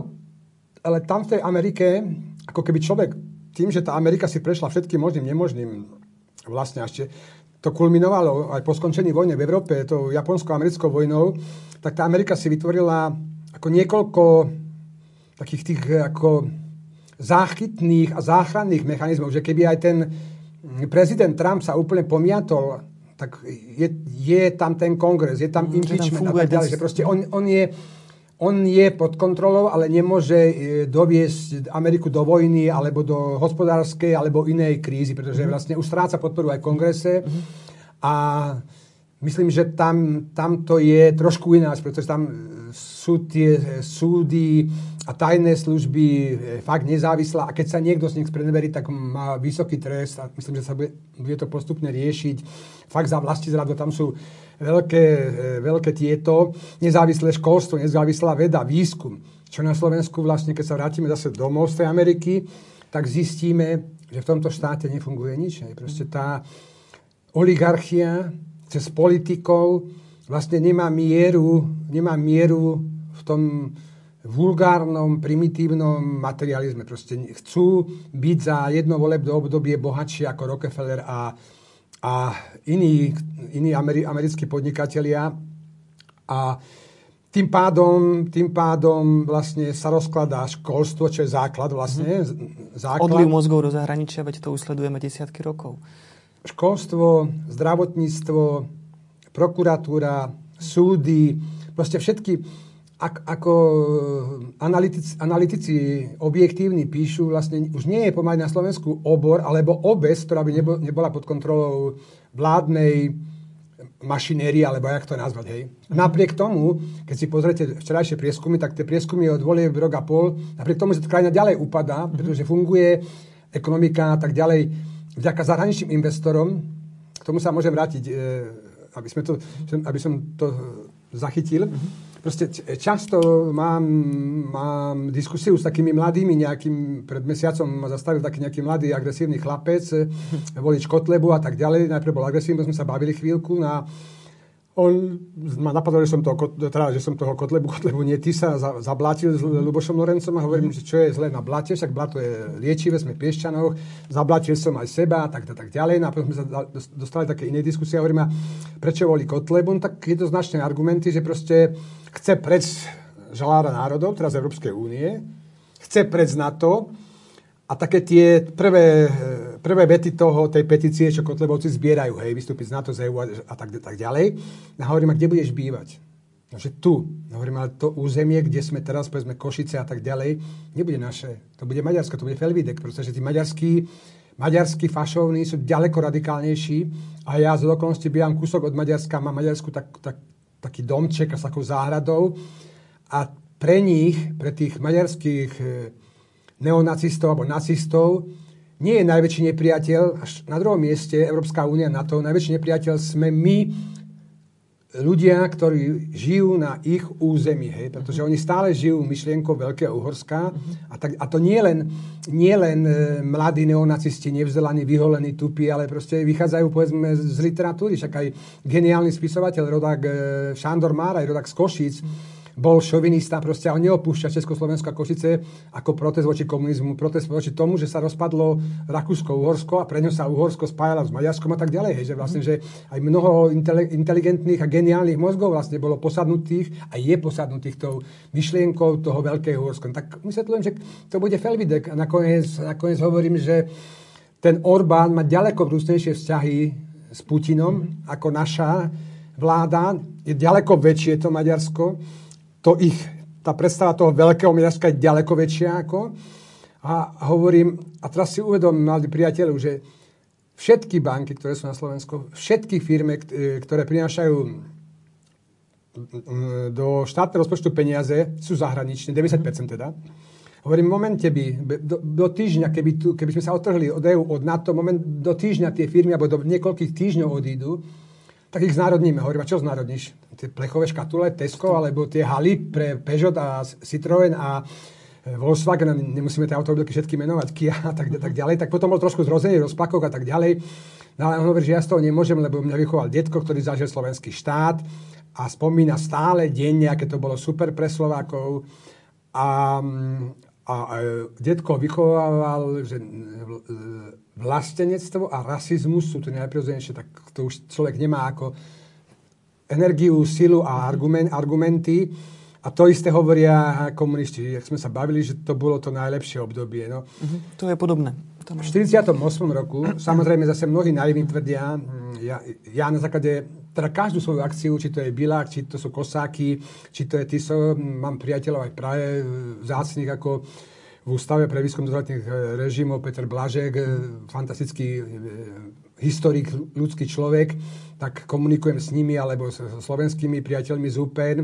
ale tam v tej Amerike, ako keby človek, tým, že tá Amerika si prešla všetkým možným, nemožným, vlastne ešte to kulminovalo aj po skončení vojny v Európe, to japonsko-americkou vojnou, tak tá Amerika si vytvorila ako niekoľko takých tých ako záchytných a záchranných mechanizmov, že keby aj ten prezident Trump sa úplne pomiatol, tak je, je tam ten kongres, je tam mm, impeachment a tak ďalej, že proste on, on je on je pod kontrolou, ale nemôže e, doviesť Ameriku do vojny alebo do hospodárskej alebo inej krízy, pretože mm-hmm. vlastne už stráca podporu aj kongrese. Mm-hmm. A myslím, že tam, tam to je trošku ináč, pretože tam sú tie súdy a tajné služby fakt nezávislá a keď sa niekto z nich spreneverí, tak má vysoký trest a myslím, že sa bude, bude to postupne riešiť. Fakt za vlasti zradu tam sú veľké, veľké tieto nezávislé školstvo, nezávislá veda, výskum. Čo na Slovensku vlastne, keď sa vrátime zase domov z tej Ameriky, tak zistíme, že v tomto štáte nefunguje nič. Proste tá oligarchia cez politikov vlastne nemá mieru, nemá mieru v tom vulgárnom, primitívnom materializme. Proste chcú byť za jedno volebné obdobie bohatšie ako Rockefeller a, a iní, iní ameri, americkí podnikatelia. A tým pádom, tým pádom vlastne sa rozkladá školstvo, čo je základ vlastne. Mm-hmm. Základ. Odliv mozgov do zahraničia, veď to už sledujeme desiatky rokov. Školstvo, zdravotníctvo, prokuratúra, súdy, proste všetky, ak, ako analytici, analytici objektívni píšu, vlastne už nie je pomaly na Slovensku obor alebo obec, ktorá by nebo, nebola pod kontrolou vládnej mašinérie, alebo jak to nazvať, hej. Napriek tomu, keď si pozriete včerajšie prieskumy, tak tie prieskumy od volie rok a pol, napriek tomu, že krajina ďalej upadá, pretože funguje ekonomika a tak ďalej, vďaka zahraničným investorom, k tomu sa môžem vrátiť e, aby, sme to, aby som to zachytil. Proste často mám, mám diskusiu s takými mladými, nejakým, pred mesiacom ma zastavil taký nejaký mladý agresívny chlapec, volič Kotlebu a tak ďalej. Najprv bol agresívny, sme sa bavili chvíľku na on ma napadol, že som, toho, teda, že som toho Kotlebu, Kotlebu nie, ty sa za, zablátil s Lubošom Lorencom a hovorím, že čo je zle na blate, však blato je liečivé, sme Piešťanoch, zablátil som aj seba a tak, tak, ďalej. No a potom sme sa dostali také iné diskusie a hovorím, a prečo volí Kotlebu, no, tak jednoznačné argumenty, že proste chce preč žalára národov, teraz Európskej únie, chce preč na to, a také tie prvé, prvé vety toho, tej petície, čo Kotlebovci zbierajú, hej, vystúpiť z NATO, z EU a, tak, tak ďalej. A hovorím, a kde budeš bývať? No, tu. Hovorím, ale to územie, kde sme teraz, povedzme Košice a tak ďalej, nebude naše. To bude Maďarsko, to bude Felvidek, pretože tí maďarskí, maďarskí fašovní sú ďaleko radikálnejší a ja z okolností bývam kúsok od Maďarska, mám Maďarsku tak, tak, taký domček s takou záhradou a pre nich, pre tých maďarských neonacistov alebo nacistov, nie je najväčší nepriateľ, až na druhom mieste Európska únia na to, najväčší nepriateľ sme my, ľudia, ktorí žijú na ich území, hej, pretože oni stále žijú myšlienkou Veľkého Uhorska a, tak, a to nie len, nie len e, mladí neonacisti, nevzdelaní, vyholení, tupí, ale proste vychádzajú povedzme z literatúry, však aj geniálny spisovateľ, rodák e, Šándor Máraj, rodák z Košíc, bol šovinista proste, ale neopúšťa Československo a Košice ako protest voči komunizmu, protest voči tomu, že sa rozpadlo Rakúsko-Uhorsko a pre ňo sa Uhorsko spájalo s Maďarskom a tak ďalej. Hej, že vlastne, že aj mnoho inteligentných a geniálnych mozgov vlastne bolo posadnutých a je posadnutých tou myšlienkou toho veľkého Uhorska. Tak vysvetľujem, že to bude Felvidek a nakoniec, nakoniec hovorím, že ten Orbán má ďaleko vrúcnejšie vzťahy s Putinom mm-hmm. ako naša vláda. Je ďaleko väčšie to Maďarsko to ich, tá predstava toho veľkého Maďarska je ďaleko väčšia ako. A hovorím, a teraz si uvedom, mladí priateľov, že všetky banky, ktoré sú na Slovensku, všetky firmy, ktoré prinášajú do štátneho rozpočtu peniaze, sú zahraničné, 90% teda. Hovorím, v momente by, do, do týždňa, keby, tu, keby sme sa otrhli od EU, od NATO, moment, do týždňa tie firmy, alebo do niekoľkých týždňov odídu, tak ich znárodníme. Hovorím, a čo znárodníš? Tie plechové škatule, Tesco, alebo tie haly pre Peugeot a Citroën a e, Volkswagen, nemusíme tie automobilky všetky menovať, Kia a tak, tak ďalej, tak potom bol trošku zrozený rozpakok a tak ďalej. No ale on hovorí, že ja z toho nemôžem, lebo mňa vychoval detko, ktorý zažil slovenský štát a spomína stále denne, aké to bolo super pre Slovákov. A, a, detko vychovával, že vlastenectvo a rasizmus sú to najprirodzenejšie, tak to už človek nemá ako energiu, silu a argument, argumenty. A to isté hovoria komunisti. Jak sme sa bavili, že to bolo to najlepšie obdobie. No. Uh-huh. To je podobné. V 48. roku, samozrejme zase mnohí naivní tvrdia, mm, ja, ja na základe, teda každú svoju akciu, či to je Bilák, či to sú Kosáky, či to je Tiso, mám priateľov aj Praje, vzácných ako v Ústave pre výskum dozvatných e, režimov Peter Blažek, e, fantastický e, historik, ľudský človek, tak komunikujem s nimi alebo s slovenskými priateľmi z UPN,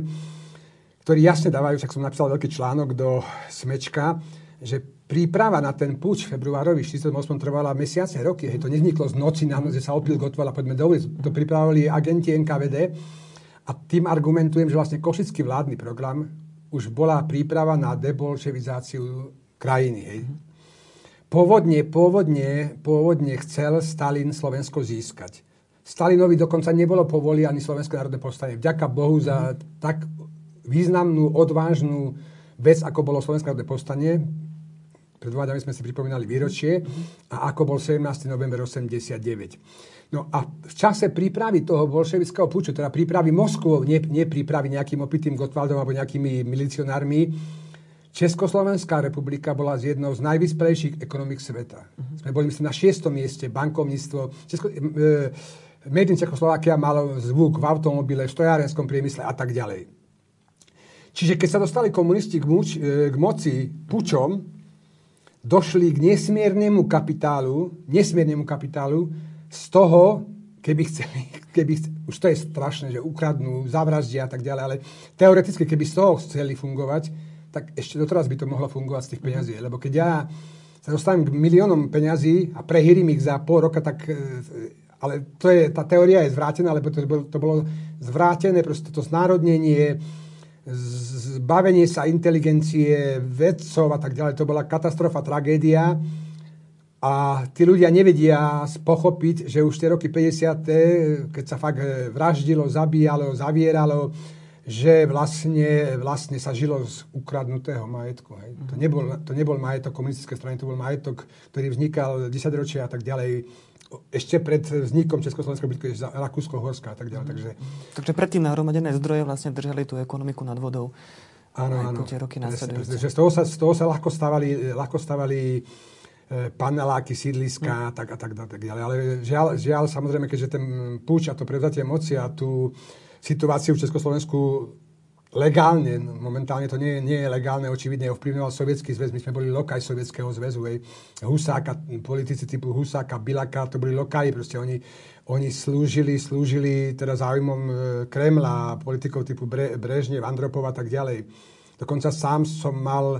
ktorí jasne dávajú, však som napísal veľký článok do Smečka, že príprava na ten púč februárový 48 trvala mesiace, roky. Hej, to nevzniklo z noci na noc, že sa opil Gotwal a poďme do ulic. To pripravovali agenti NKVD a tým argumentujem, že vlastne košický vládny program už bola príprava na debolševizáciu krajiny. Hej. Pôvodne, pôvodne, pôvodne chcel Stalin Slovensko získať. Stalinovi dokonca nebolo povoli ani Slovenské národné povstanie. Vďaka Bohu za tak významnú, odvážnu vec, ako bolo Slovenské národné povstanie. Pred dva sme si pripomínali výročie a ako bol 17. november 89. No a v čase prípravy toho bolševického púču, teda prípravy Moskvou, nie, nie prípravy nejakým opitým Gotwaldom alebo nejakými milicionármi, Československá republika bola z jednou z najvyspelejších ekonomik sveta. Uh-huh. Sme boli, myslím, na šiestom mieste, bankovníctvo. Česko, e, Made in Čechoslovakia malo zvuk v automobile, v stojárenskom priemysle a tak ďalej. Čiže keď sa dostali komunisti k, muč, e, k moci pučom, došli k nesmiernemu kapitálu, nesmiernemu kapitálu z toho, keby chceli, <laughs> keby chceli, už to je strašné, že ukradnú, zavraždia a tak ďalej, ale teoreticky, keby z toho chceli fungovať, tak ešte doteraz by to mohlo fungovať z tých peňazí. Lebo keď ja sa dostanem k miliónom peňazí a prehýrim ich za pol roka, tak e, ale to je, tá teória je zvrátená, lebo to bolo, to bolo zvrátené, proste to znárodnenie, zbavenie sa inteligencie, vedcov a tak ďalej. To bola katastrofa, tragédia. A tí ľudia nevedia pochopiť, že už tie roky 50., keď sa fakt vraždilo, zabíjalo, zavieralo, že vlastne, vlastne sa žilo z ukradnutého majetku. Hej. To, nebol, to nebol majetok komunistickej strany, to bol majetok, ktorý vznikal 10 ročia a tak ďalej ešte pred vznikom Československej republiky, Rakúsko-Horska a tak ďalej. Takže, takže predtým nahromadené zdroje vlastne držali tú ekonomiku nad vodou. Áno, áno. tie roky nasledujúce. Z toho sa, z toho sa ľahko stavali, ľahko stavali e, paneláky, sídliska a tak, a tak, a tak ďalej. Ale žiaľ, žiaľ, samozrejme, keďže ten púč a to prevzatie moci a tú situáciu v Československu legálne, momentálne to nie, nie je legálne, očividne ovplyvňoval sovietský zväz, my sme boli lokaj sovietského zväzu, hej. Husáka, politici typu Husáka, Bilaka, to boli lokaji, proste oni, oni slúžili, slúžili teda záujmom e, Kremla, politikov typu Bre, Brežnev, Andropov a tak ďalej. Dokonca sám som mal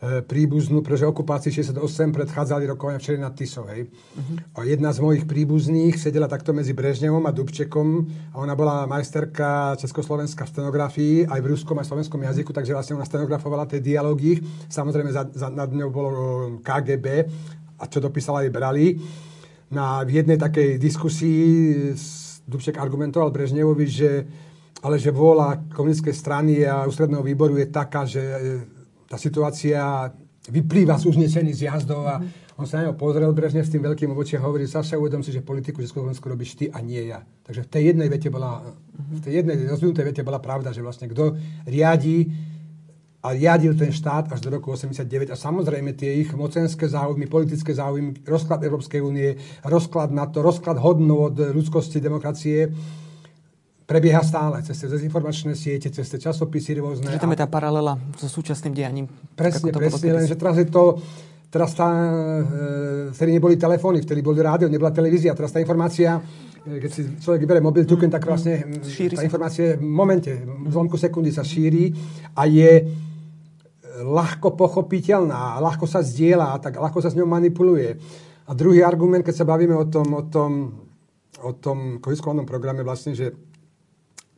príbuznú, pretože okupácii 68 predchádzali rokovania včera nad Tisou. Hej. Uh-huh. Jedna z mojich príbuzných sedela takto medzi Brežnevom a Dubčekom a ona bola majsterka Československa v stenografii aj v ruskom a slovenskom jazyku, takže vlastne ona stenografovala tie dialógy. Samozrejme za, za, nad ňou bolo KGB a čo dopísala aj brali. Na, v jednej takej diskusii Dubček argumentoval Brežnevovi, že ale že vôľa komunistickej strany a ústredného výboru je taká, že tá situácia vyplýva z uznesení z jazdov a on sa na neho pozrel Brežnev s tým veľkým ovočím a hovorí, Saša, uvedom si, že politiku Československu robíš ty a nie ja. Takže v tej jednej vete bola, v tej jednej rozvinutej vete bola pravda, že vlastne kto riadi a riadil ten štát až do roku 89 a samozrejme tie ich mocenské záujmy, politické záujmy, rozklad Európskej únie, rozklad NATO, rozklad hodnôt ľudskosti, demokracie, prebieha stále cez tie dezinformačné siete, cez tie časopisy rôzne. Že tam je tá paralela so súčasným dianím. Presne, presne, len že teraz je to, teraz tá, e, vtedy neboli telefóny, vtedy boli rádio, nebola televízia, teraz tá informácia, e, keď si človek vyberie mobil, tuken, tak vlastne mm, šíri tá informácia v momente, v zlomku sekundy sa šíri a je e, ľahko pochopiteľná, ľahko sa zdieľa, tak ľahko sa s ňou manipuluje. A druhý argument, keď sa bavíme o tom, o tom, o tom programe, vlastne, že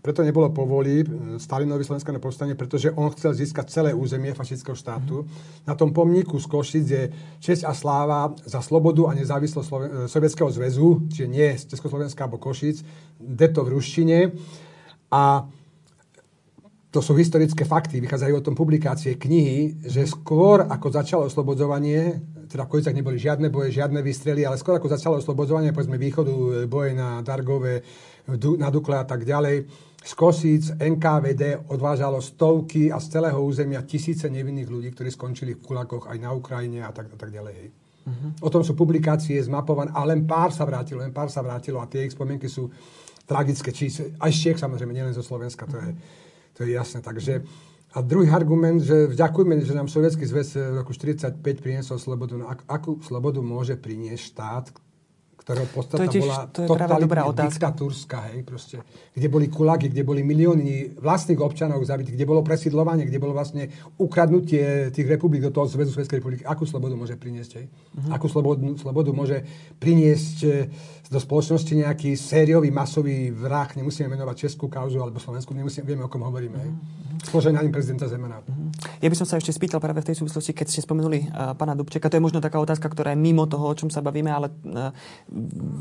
preto nebolo povoli e, Stalinovi slovenské povstanie, pretože on chcel získať celé územie fašistického štátu. Mm-hmm. Na tom pomníku z Košic je česť a sláva za slobodu a nezávislosť Sloven- e, Sovietskeho zväzu, čiže nie z Československa alebo Košic, deto v ruštine. A to sú historické fakty, vychádzajú o tom publikácie, knihy, že skôr ako začalo oslobodzovanie, teda v Kojicach neboli žiadne boje, žiadne výstrely, ale skôr ako začalo oslobodzovanie, povedzme východu, e, boje na Dargove, na Dukle a tak ďalej, z Kosíc NKVD odvážalo stovky a z celého územia tisíce nevinných ľudí, ktorí skončili v kulakoch aj na Ukrajine a tak, a tak ďalej. Uh-huh. O tom sú publikácie zmapované a len pár sa vrátilo, len pár sa vrátilo a tie ich spomienky sú tragické. Či, aj z Čiech samozrejme, nielen zo Slovenska, to je, to je jasné. Takže, a druhý argument, že vďakujeme, že nám Sovietský zväz v roku 1945 priniesol slobodu. No, ak, akú slobodu môže priniesť štát, ktorého podstata to je tiež, bola to je totalitne diktatúrska, hej, proste, kde boli kulagy, kde boli milióny vlastných občanov zabitých, kde bolo presidlovanie, kde bolo vlastne ukradnutie tých republik do toho Zväzu Sovjetskej republiky. Akú slobodu môže priniesť? Hej? Uh-huh. Akú slobodu, slobodu môže priniesť eh, do spoločnosti nejaký sériový, masový vrah, nemusíme menovať Českú kauzu alebo Slovensku, nemusíme, vieme, o kom hovoríme. Hej? Uh-huh. prezidenta Zemana. Uh-huh. Ja by som sa ešte spýtal práve v tej súvislosti, keď ste spomenuli uh, pána Dubčeka, to je možno taká otázka, ktorá je mimo toho, o čom sa bavíme, ale uh,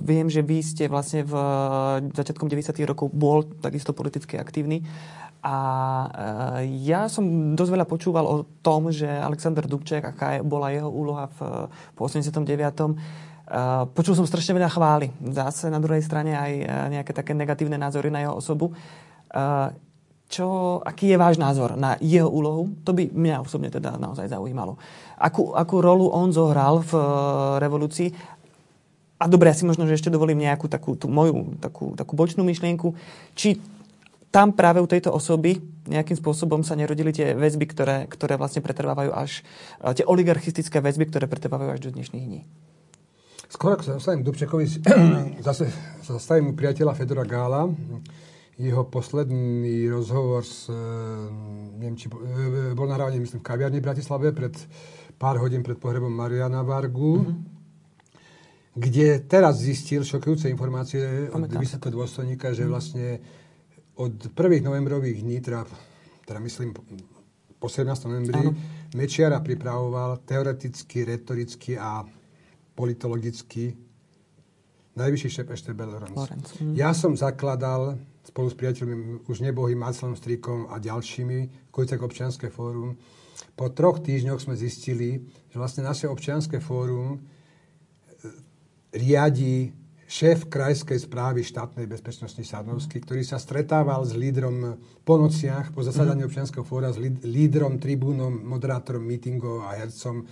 viem, že vy ste vlastne v začiatkom 90. rokov bol takisto politicky aktívny. A e, ja som dosť veľa počúval o tom, že Alexander Dubček, aká bola jeho úloha v, v 89. Uh, počul som strašne veľa chvály. Zase na druhej strane aj nejaké také negatívne názory na jeho osobu. Čo, aký je váš názor na jeho úlohu? To by mňa osobne teda naozaj zaujímalo. Akú, akú rolu on zohral v revolúcii a dobre, ja si možno, že ešte dovolím nejakú takú tú moju takú, takú bočnú myšlienku. Či tam práve u tejto osoby nejakým spôsobom sa nerodili tie väzby, ktoré, ktoré vlastne pretrvávajú až, e, tie oligarchistické väzby, ktoré pretrvávajú až do dnešných dní. Skôr ako sa zastavím Dubčekovi, <clears throat> zase sa zastavím u priateľa Fedora Gála. Jeho posledný rozhovor s, e, neviem, či e, bol nahrávaný, myslím, v kaviarni v Bratislave pred pár hodín pred pohrebom Mariana Vargu. Mm-hmm kde teraz zistil šokujúce informácie od vysokého dôstojníka, že vlastne od prvých novembrových dní, teda, teda myslím po 17. novembri, ano. Mečiara pripravoval teoreticky, retoricky a politologicky najvyšší šéf Ešterbel Lorenz. Lorenz. Mm. Ja som zakladal spolu s priateľmi už nebohým Marcelom Strikom a ďalšími Kojcek občianské fórum. Po troch týždňoch sme zistili, že vlastne naše občianské fórum riadi šéf krajskej správy štátnej bezpečnosti Sadnovský, ktorý sa stretával s lídrom po nociach, po zasadaní mm-hmm. občianského fóra, s lídrom, tribúnom, moderátorom mítingov a hercom,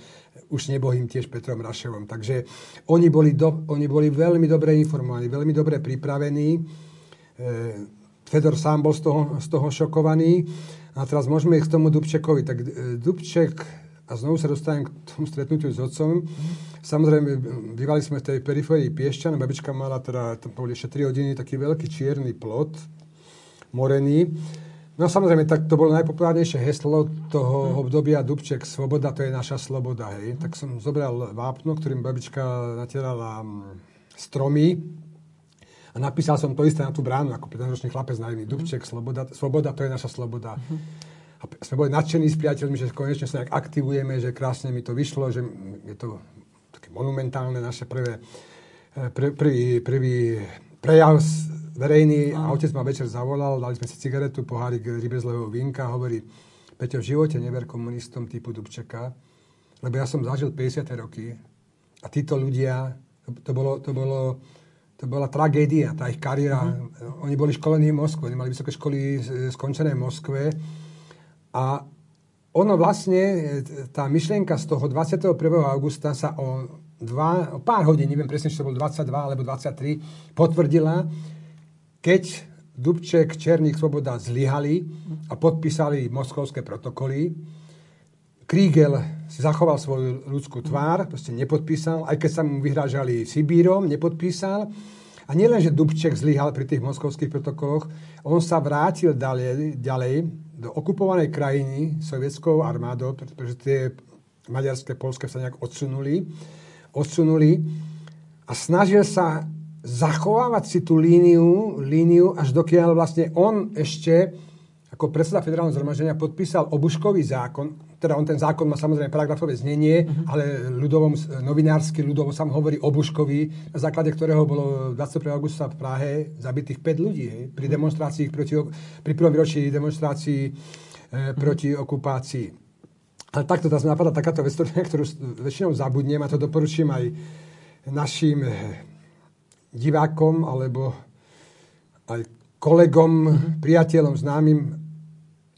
už nebohým tiež Petrom Raševom. Takže oni boli, do, oni boli veľmi dobre informovaní, veľmi dobre pripravení. E, Fedor sám bol z toho, z toho šokovaný. A teraz môžeme k tomu Dubčekovi. Tak e, Dubček, a znovu sa dostanem k tomu stretnutiu s otcom, Samozrejme, bývali sme v tej periférii Piešťan, babička mala teda, to boli ešte 3 hodiny, taký veľký čierny plot, morený. No samozrejme, tak to bolo najpopulárnejšie heslo toho obdobia Dubček, svoboda, to je naša sloboda, hej. Tak som zobral vápno, ktorým babička natierala stromy a napísal som to isté na tú bránu, ako 15-ročný chlapec na iný. Dubček, sloboda, svoboda, to je naša sloboda. Hmm. A sme boli nadšení s priateľmi, že konečne sa nejak aktivujeme, že krásne mi to vyšlo, že je to také monumentálne naše prvé, eh, pr, prvý, prvý prejav verejný a otec ma večer zavolal, dali sme si cigaretu, pohárik rybezlevého vínka a hovorí, Peťo, v živote never komunistom typu Dubčeka, lebo ja som zažil 50. roky a títo ľudia, to bolo, to bolo to bola tragédia, tá ich kariéra. Mm. Oni boli školení v Moskve, oni mali vysoké školy skončené v Moskve a ono vlastne, e, tá myšlienka z toho 21. augusta sa o, dva, o pár hodín, neviem presne, či to bol 22 alebo 23, potvrdila, keď Dubček, Černík, Svoboda zlyhali a podpísali moskovské protokoly. Krígel si zachoval svoju ľudskú tvár, proste nepodpísal, aj keď sa mu vyhrážali Sibírom, nepodpísal. A nielen, že Dubček zlyhal pri tých moskovských protokoloch, on sa vrátil ďalej, ďalej do okupovanej krajiny sovietskou armádou, pretože tie maďarské, polské sa nejak odsunuli, odsunuli a snažil sa zachovávať si tú líniu, líniu až dokiaľ vlastne on ešte ako predseda federálneho zhromaždenia podpísal obuškový zákon, teda on ten zákon má samozrejme paragrafové znenie, uh-huh. ale ľudovom, novinársky ľudovo sa hovorí obuškový, na základe ktorého bolo 21. augusta v Prahe zabitých 5 ľudí hej, pri mhm. demonstrácii proti, pri prvom výročí demonstrácií e, proti okupácii. Ale takto nás napadá takáto vec, ktorú väčšinou zabudnem a to doporučím aj našim e, divákom alebo aj kolegom, uh-huh. priateľom, známym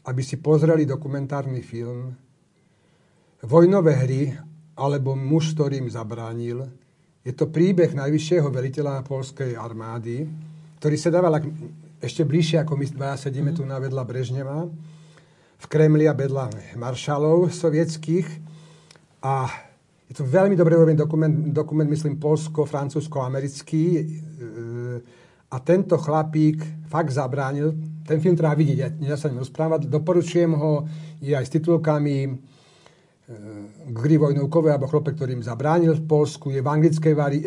aby si pozreli dokumentárny film Vojnové hry alebo muž, ktorým zabránil. Je to príbeh najvyššieho veliteľa polskej armády, ktorý sa dával ešte bližšie, ako my dvaja sedíme mm. tu na vedľa Brežneva, v Kremli a vedľa maršalov sovietských. A je to veľmi dobre urobený dokument, dokument myslím, polsko-francúzsko-americký. E, a tento chlapík fakt zabránil. Ten film treba vidieť, ja, ja sa rozprávať. Doporučujem ho, je aj s titulkami e, Gry vojnovkové, alebo chlope, ktorým zabránil v Polsku, je v anglickej vari, e,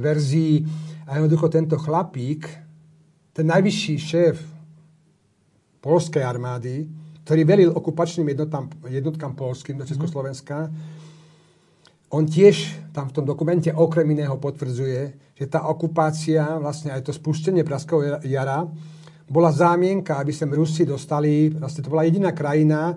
verzii. A jednoducho tento chlapík, ten najvyšší šéf polskej armády, ktorý velil okupačným jednotkám, jednotkám polským do Československa, mm on tiež tam v tom dokumente okrem iného potvrdzuje, že tá okupácia, vlastne aj to spustenie Praského jara, bola zámienka, aby sem Rusi dostali, vlastne to bola jediná krajina,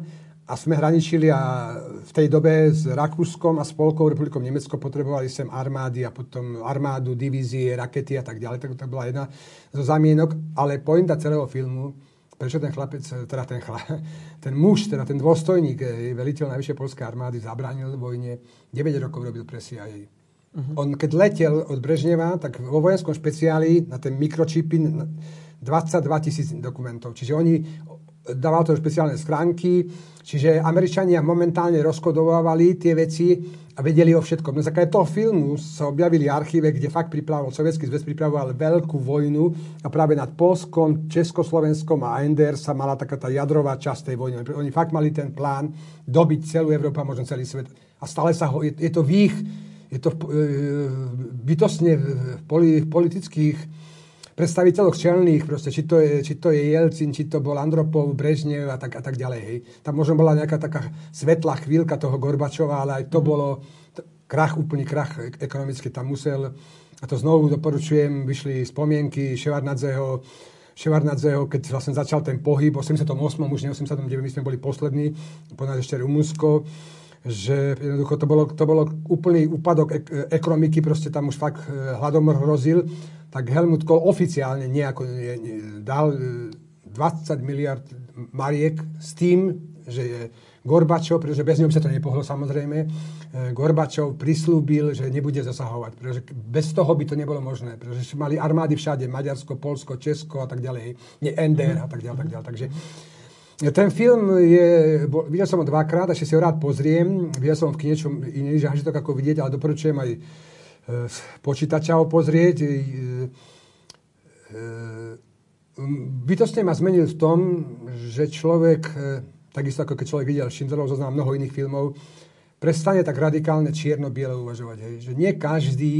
a sme hraničili a v tej dobe s Rakúskom a Spolkovou republikou Nemecko potrebovali sem armády a potom armádu, divízie, rakety a tak ďalej. Tak to bola jedna zo zamienok, ale pointa celého filmu prečo ten chlapec, teda ten, chla, <laughs> ten muž, teda ten dôstojník, eh, veliteľ najvyššej polskej armády, zabránil vojne, 9 rokov robil pre CIA. Uh-huh. On keď letel od Brežneva, tak vo vojenskom špeciáli na ten mikročipy 22 tisíc dokumentov. Čiže oni dával to do špeciálne schránky, čiže Američania momentálne rozkodovávali tie veci a vedeli o všetkom. Na základe toho filmu sa objavili archíve, kde fakt pripravoval, sovietský zväz pripravoval veľkú vojnu a práve nad Polskom, Československom a NDR sa mala taká tá jadrová časť tej vojny. Oni fakt mali ten plán dobiť celú Európu a možno celý svet. A stále sa ho, je, je to v ich, je to e, bytostne v politických predstaviteľoch čelných, proste, či, to je, či to je Jelcin, či to bol Andropov, Brežnev a tak, a tak ďalej. Hej. Tam možno bola nejaká taká svetlá chvíľka toho Gorbačova, ale aj to mhm. bolo krach, úplný krach ekonomicky tam musel. A to znovu doporučujem, vyšli spomienky Ševarnadzeho, Ševarnadzeho, keď vlastne začal ten pohyb, v 88. už ne 89. my sme boli poslední, ponáď ešte Rumunsko, že jednoducho to bolo, to bolo úplný úpadok ek- ekonomiky, proste tam už fakt eh, hladomor hrozil tak Helmut Kohl oficiálne nejako dal 20 e, miliard mariek s tým, že Gorbačov, pretože bez by sa to nepohlo samozrejme, e, Gorbačov prislúbil, že nebude zasahovať, pretože bez toho by to nebolo možné, pretože mali armády všade, Maďarsko, Polsko, Česko a tak ďalej, nie NDR a tak ďalej, tak ďalej. Takže ten film je, videl som ho dvakrát, ešte si ho rád pozriem, videl som ho v kine, čo iný zážitok ako vidieť, ale doporučujem aj počítača ho pozrieť. E, e, bytostne ma zmenil v tom, že človek, takisto ako keď človek videl Schindlerov zoznam mnoho iných filmov, prestane tak radikálne čierno-biele uvažovať. Hej. Že nie každý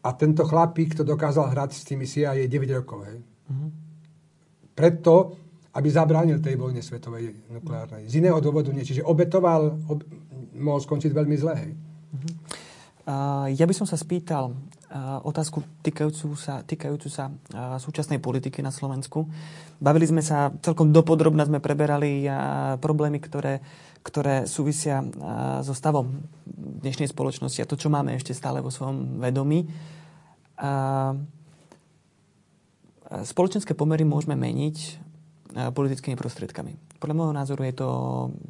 a tento chlapík, kto dokázal hrať s tými CIA, je 9 rokov. Hej. Mm-hmm. Preto, aby zabránil tej vojne svetovej nukleárnej. Z iného dôvodu nie. Čiže obetoval, ob, mohol skončiť veľmi zle. Hej. Mm-hmm. Ja by som sa spýtal otázku týkajúcu sa, týkajúcu sa súčasnej politiky na Slovensku. Bavili sme sa, celkom dopodrobne sme preberali problémy, ktoré, ktoré súvisia so stavom dnešnej spoločnosti a to, čo máme ešte stále vo svojom vedomí. Spoločenské pomery môžeme meniť politickými prostriedkami. Podľa môjho názoru je to,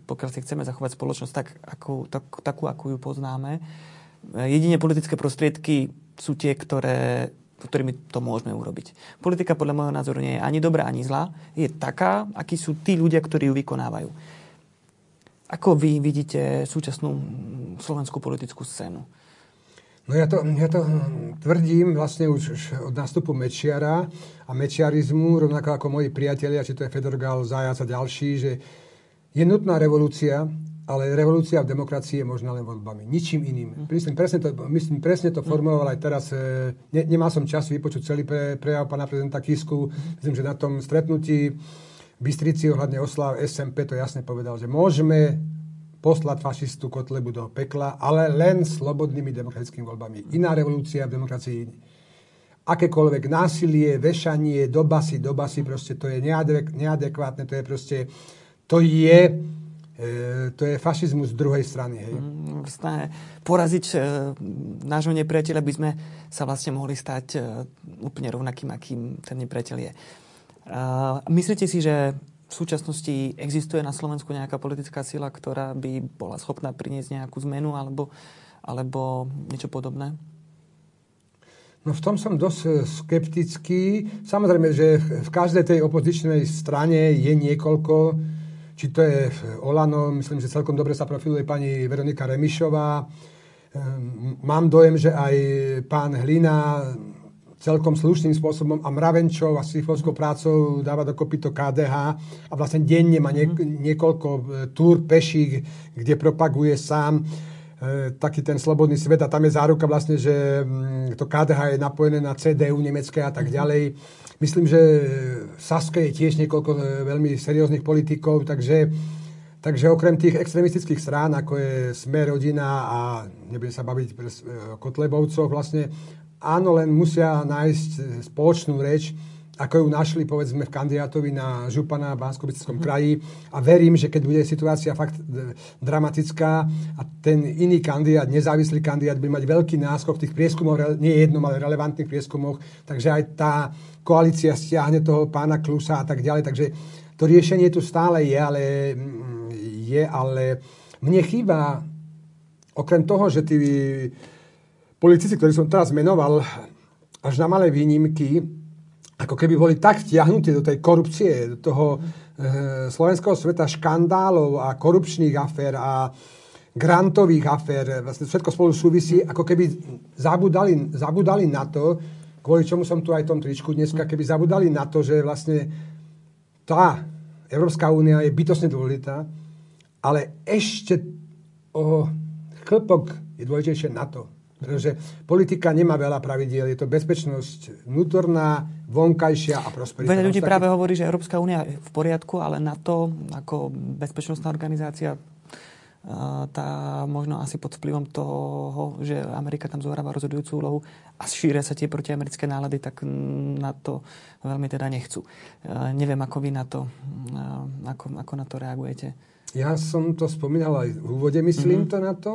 pokiaľ si chceme zachovať spoločnosť tak, ako, tak, takú, akú ju poznáme, Jedine politické prostriedky sú tie, ktoré, ktorými to môžeme urobiť. Politika podľa môjho názoru nie je ani dobrá, ani zlá. Je taká, akí sú tí ľudia, ktorí ju vykonávajú. Ako vy vidíte súčasnú slovenskú politickú scénu? No ja to, ja to tvrdím vlastne už od nástupu Mečiara a mečiarizmu, rovnako ako moji priatelia, či to je Fedor Gál, Zajac a ďalší, že je nutná revolúcia, ale revolúcia v demokracii je možná len voľbami. Ničím iným. Myslím, presne to, myslím, presne to formuloval aj teraz. E, ne, nemal som čas vypočuť celý pre, prejav pána prezidenta Kisku. Myslím, že na tom stretnutí Bystrici ohľadne oslav SMP to jasne povedal, že môžeme poslať fašistu Kotlebu do pekla, ale len slobodnými demokratickými voľbami. Iná revolúcia v demokracii akékoľvek násilie, vešanie, dobasy, dobasy, proste to je neadek, neadekvátne, to je proste, to je E, to je fašizmus z druhej strany. Hej. Mm, snahe poraziť e, nášho nepriateľa by sme sa vlastne mohli stať e, úplne rovnakým, akým ten nepriateľ je. Myslíte si, že v súčasnosti existuje na Slovensku nejaká politická sila, ktorá by bola schopná priniesť nejakú zmenu alebo, alebo niečo podobné? No v tom som dosť skeptický. Samozrejme, že v každej tej opozičnej strane je niekoľko či to je Olano, myslím, že celkom dobre sa profiluje pani Veronika Remišová. Ehm, mám dojem, že aj pán Hlina celkom slušným spôsobom a mravenčou a sifovskou prácou dáva dokopy to KDH a vlastne denne má mhm. niekoľko e, túr peších, kde propaguje sám e, taký ten slobodný svet a tam je záruka vlastne, že mm, to KDH je napojené na CDU nemecké a tak mhm. ďalej. Myslím, že v Saske je tiež niekoľko e, veľmi serióznych politikov, takže, takže okrem tých extremistických strán, ako je Smer rodina a nebudem sa baviť o e, Kotlebovcoch, vlastne áno, len musia nájsť e, spoločnú reč, ako ju našli, povedzme, v kandidátovi na župana v bansko mm. kraji. A verím, že keď bude situácia fakt dramatická a ten iný kandidát, nezávislý kandidát, bude mať veľký náskok v tých prieskumoch, nie jednom, ale relevantných prieskumoch, takže aj tá koalícia stiahne toho pána Klusa a tak ďalej. Takže to riešenie tu stále je, ale, mm, je, ale mne chýba, okrem toho, že tí politici, ktorí som teraz menoval, až na malé výnimky, ako keby boli tak vtiahnutí do tej korupcie, do toho e, slovenského sveta škandálov a korupčných afér a grantových afér, vlastne všetko spolu súvisí, ako keby zabudali, zabudali na to, kvôli čomu som tu aj v tom tričku dneska, keby zabudali na to, že vlastne tá Európska únia je bytosne dôležitá, ale ešte o chlpok je dôležitejšie na to. Pretože politika nemá veľa pravidiel, je to bezpečnosť vnútorná, vonkajšia a prosperita. Veľa ľudí práve hovorí, že Európska únia je v poriadku, ale na to ako bezpečnostná organizácia tá možno asi pod vplyvom toho, že Amerika tam zohráva rozhodujúcu úlohu a šíria sa tie protiamerické nálady, tak na to veľmi teda nechcú. Neviem, ako vy na to, ako, ako na to reagujete. Ja som to spomínal aj v úvode, myslím mm-hmm. to na to,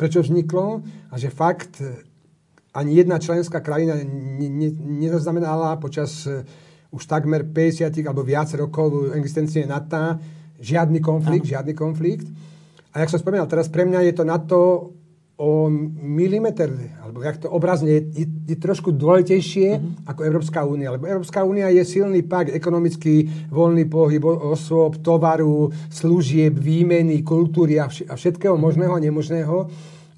prečo vzniklo a že fakt ani jedna členská krajina ne, ne, nezaznamenala počas uh, už takmer 50 alebo viac rokov existencie NATO žiadny konflikt, Aha. žiadny konflikt. A jak som spomínal, teraz pre mňa je to na to o milimeter, alebo jak to obrazne, je, je, trošku dôležitejšie uh-huh. ako Európska únia. Lebo Európska únia je silný pak ekonomický, voľný pohyb osôb, tovaru, služieb, výmeny, kultúry a, vš- a všetkého možného a nemožného.